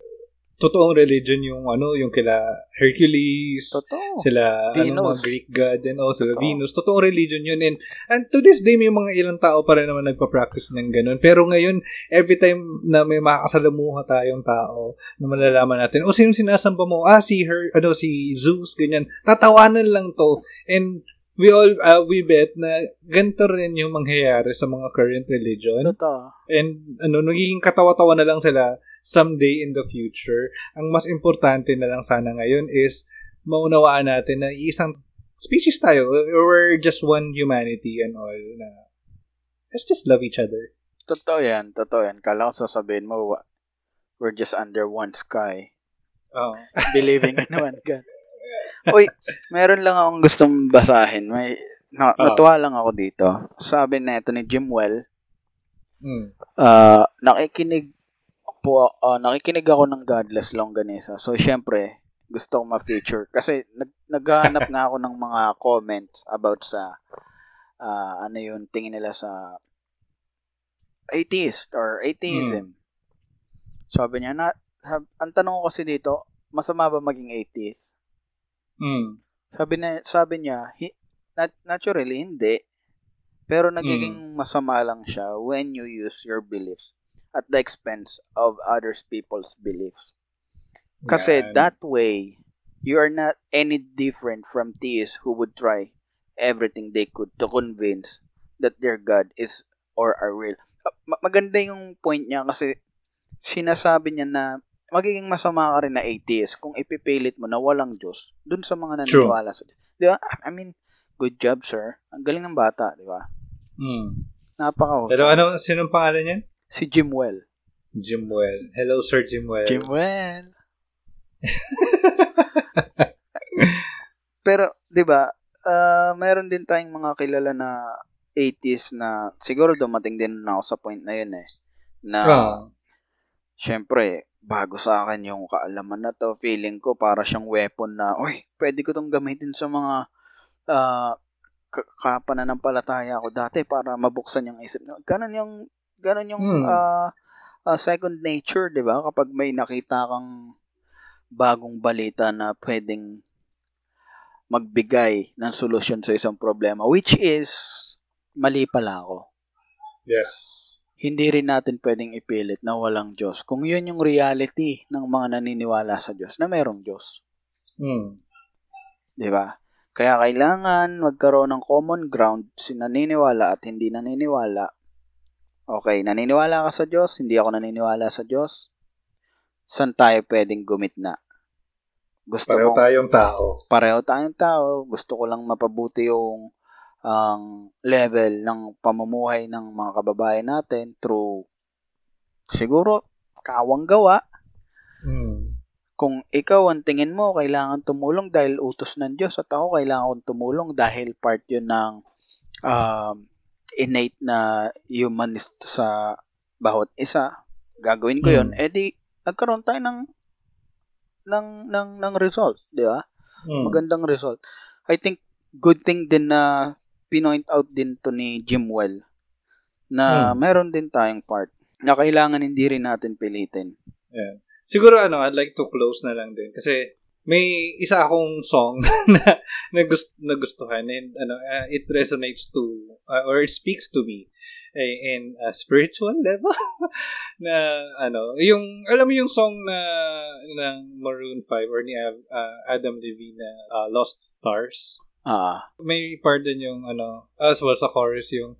totoong religion yung, ano, yung kila Hercules, Totoo. sila, ano, Venus. mga Greek god, and also Totoo. Venus. Totoong religion yun. And, and to this day, may mga ilang tao pa rin naman nagpa-practice ng ganun. Pero ngayon, every time na may makakasalamuha tayong tao, na malalaman natin, o sino sinasamba mo? Ah, si her, ano, si Zeus, ganyan. Tatawanan lang to. And, we all, uh, we bet na ganito rin yung mangyayari sa mga current religion. Totoo. And ano, nagiging katawa-tawa na lang sila someday in the future. Ang mas importante na lang sana ngayon is maunawaan natin na isang species tayo. We're just one humanity and all na let's just love each other. Totoo yan. Totoo yan. Kala ko sasabihin mo, we're just under one sky. Oh. Believing in one God. Uy, meron lang akong gustong basahin. May, na, Ah. natuwa lang ako dito. Sabi na ito ni Jim Well, Mm. ah nakikinig po, ah, nakikinig ako ng Godless Longganisa. So, syempre, gusto ko ma-feature. Kasi, nag, naghahanap nga ako ng mga comments about sa, ah, ano yun, tingin nila sa atheist or atheism. Sabi niya, na, sab- ang tanong ko kasi dito, masama ba maging atheist? Mm. Sabi na sabi niya, hi, nat- naturally hindi. Pero nagiging masama lang siya when you use your beliefs at the expense of others people's beliefs. Kasi Yan. that way, you are not any different from theists who would try everything they could to convince that their God is or are real. Ma- maganda yung point niya kasi sinasabi niya na magiging masama ka rin na atheist kung ipipilit mo na walang Diyos dun sa mga True. naniniwala sa Diyos. Di ba? I mean, good job, sir. Ang galing ng bata, di ba? Mm. Napaka Pero ano, sinong pangalan niyan? Si Jim Well. Jim Well. Hello, Sir Jim Well. Jim Well. Pero, di ba, ah, mayroon din tayong mga kilala na 80s na siguro dumating din na ako sa point na yun eh. Na, Ah. syempre, bago sa akin yung kaalaman na to, feeling ko para siyang weapon na, uy, pwede ko tong gamitin sa mga ah, ka- kapananampalataya ko dati para mabuksan yung isip. Ganon yung, ganon yung Hmm. ah, ah, second nature, di ba? Kapag may nakita kang bagong balita na pwedeng magbigay ng solusyon sa isang problema, which is, mali pala ako. Yes. Hindi rin natin pwedeng ipilit na walang Diyos. Kung yun yung reality ng mga naniniwala sa Diyos, na merong Diyos. Mm. Di ba? Kaya kailangan magkaroon ng common ground si naniniwala at hindi naniniwala. Okay, naniniwala ka sa Diyos, hindi ako naniniwala sa Diyos. Saan tayo pwedeng gumit na? Gusto Pareho mo tayong tao. pareho tayong tao, gusto ko lang mapabuti yung ang level ng pamumuhay ng mga kababayan natin through siguro kawang gawa. Mm. Kung ikaw ang tingin mo kailangan tumulong dahil utos ng Diyos at ako kailangan kong tumulong dahil part yun ng um, innate na humanist sa bawat isa, gagawin ko yun, Hmm. edi nagkaroon tayo ng ng ng ng result, di ba? Mm. magandang result. I think good thing din na pinoint out din to ni Jim Well na Hmm. meron din tayong part na kailangan hindi rin natin pilitin. Yeah. Siguro ano, I'd like to close na lang din kasi may isa akong song na na, gust, nagustuhan and ano uh, it resonates to uh, or it speaks to me eh, in a spiritual level na ano yung alam mo yung song na ng Maroon 5 or ni uh, Adam Levine na uh, Lost Stars Ah, may part din yung ano as well sa chorus yung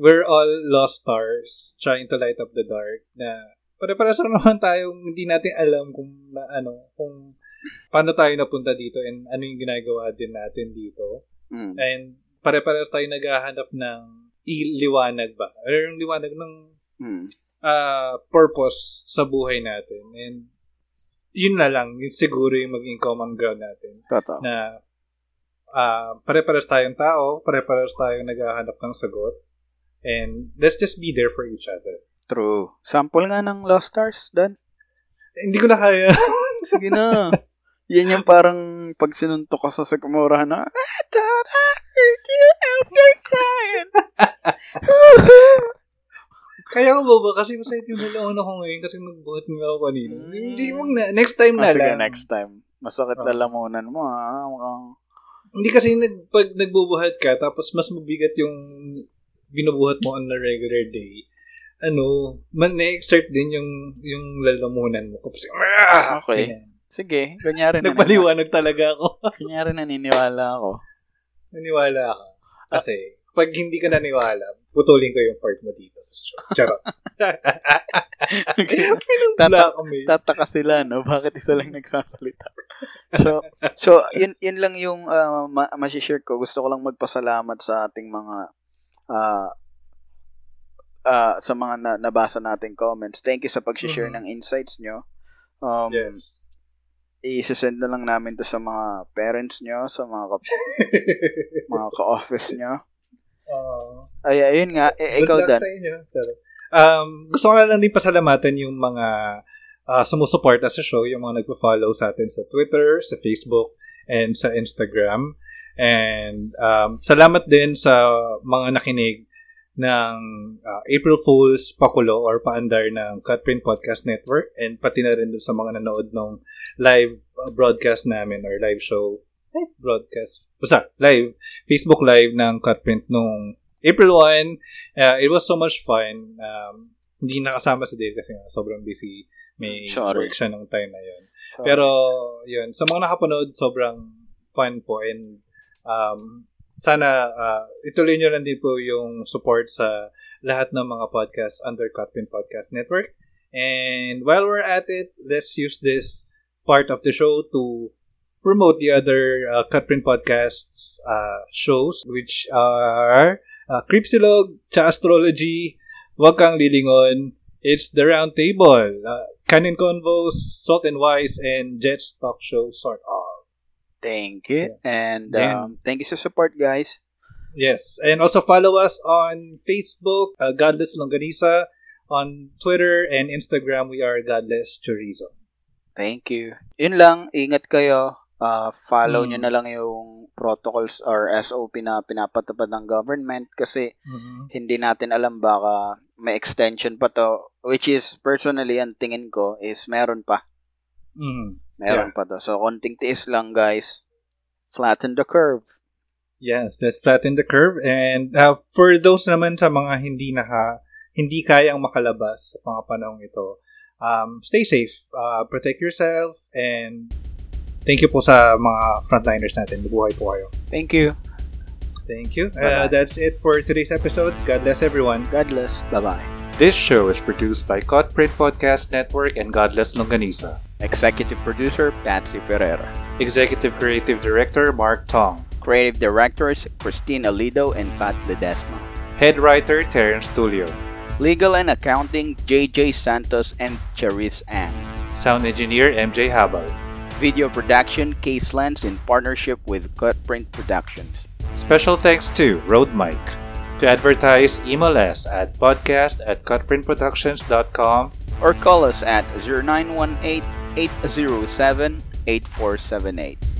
we're all lost stars trying to light up the dark na pare-pares lang naman tayong hindi natin alam kung na, ano kung paano tayo napunta dito and ano yung ginagawa din natin dito. Mm, and pare-pares tayo naghahanap ng iliwanag ba or yung liwanag ng mm, ah, purpose sa buhay natin. And yun na lang yun siguro yung maging common ground natin totoo. na uh, pare-pares tayong tao, pare-pares tayong naghahanap ng sagot, and let's just be there for each other. True. Sample nga ng Lost Stars, Dan. Eh, hindi ko na kaya. Sige na. Yan yung parang pag sinuntok ka sa Sakumura na, I thought I heard you out there crying. Kaya ko ba ba? Kasi masaya yung nalauna ko ngayon kasi nagbuhat nga ako kanina. Mm. Hindi mo na. Next time na Ah, sige, lang. next time. Masakit na Oh. lamunan mo, ha? Mukhang... Hindi kasi nag, pag nagbubuhat ka, tapos mas mabigat yung binubuhat mo on a regular day, ano, man na-exert din yung yung lalamunan mo. Kapag, ah! Okay. Ganyan. Sige, kunyari na. Nagpaliwanag talaga ako. Kunyari naniniwala ako. Naniwala ako. Kasi, pag hindi ka naniwala, putulin ko yung part mo dito sa show. Charot. Kami. Tataka sila, no? Bakit isa lang nagsasalita? So, so yun, yun lang yung uh, ma- share ko. Gusto ko lang magpasalamat sa ating mga uh, uh, sa mga na- nabasa nating comments. Thank you sa pag-share Mhm. ng insights nyo. Um, yes. i-send na lang namin to sa mga parents nyo, sa mga ka- mga ka-office nyo. Uh, Ay, ayun nga. Good ikaw, Dan. sa inyo. Um, gusto ko na lang din pasalamatan yung mga uh, sumusuporta sa show, yung mga nagpo-follow sa atin sa Twitter, sa Facebook, and sa Instagram. And um, salamat din sa mga nakinig ng uh, April Fool's pakulo or paandar ng Cutprint Podcast Network and pati na rin sa mga nanood ng live uh, broadcast namin or live show live broadcast. Basta live. Facebook live ng Cutprint nung April 1 uh, it was so much fun. Um, hindi nakasama si Dave kasi nga sobrang busy. May Sorry. work siya nung time na yun. So, pero yun. Sa mga nakapanood sobrang fun po. And um, sana uh, ituloy nyo lang din po yung support sa lahat ng mga podcasts under Cutpin Podcast Network. And while we're at it, let's use this part of the show to promote the other uh, Cutprint Podcasts uh, shows, which are uh, Cripsilog, Cha Astrology, Wag Kang Lilingon, It's the Round Table, uh, Canon Convos, Salt and Wise, and Jets Talk Show, sort of. thank you. And um, thank you sa support, guys. Yes, and also follow us on Facebook, uh, Godless Longanisa, on Twitter and Instagram, we are Godless Chorizo. Thank you. Yun lang, ingat kayo. Uh, follow Mm. nyo na lang yung protocols or SOP na pinapatupad ng government kasi hindi natin alam baka may extension pa to which is personally ang tingin ko is meron pa. Mhm. Meron pa to. So konting tiis lang guys. Flatten the curve. Yes, let's flatten the curve. And uh, for those naman sa mga hindi naka, hindi kayang makalabas sa mga panahong ito, um, stay safe, uh, protect yourself, and thank you po sa mga frontliners natin. Buhay po kayo. Thank you. Thank you. Uh, that's it for today's episode. God bless everyone. God bless. Bye-bye. This show is produced by Cutprint Podcast Network and Godless Longanisa. Executive Producer, Patsy Ferreira. Executive Creative Director Mark Tong. Creative Directors, Christine Alido and Pat Ledesma. Head Writer Terrence Tulio. Legal and Accounting, JJ Santos and Cherise Ang. Sound Engineer MJ Habal. Video Production, Case Lens in partnership with Cutprint Productions. Special thanks to Road Mike. To advertise, email us at podcast at cutprintproductions.com or call us at 0918 807 8478.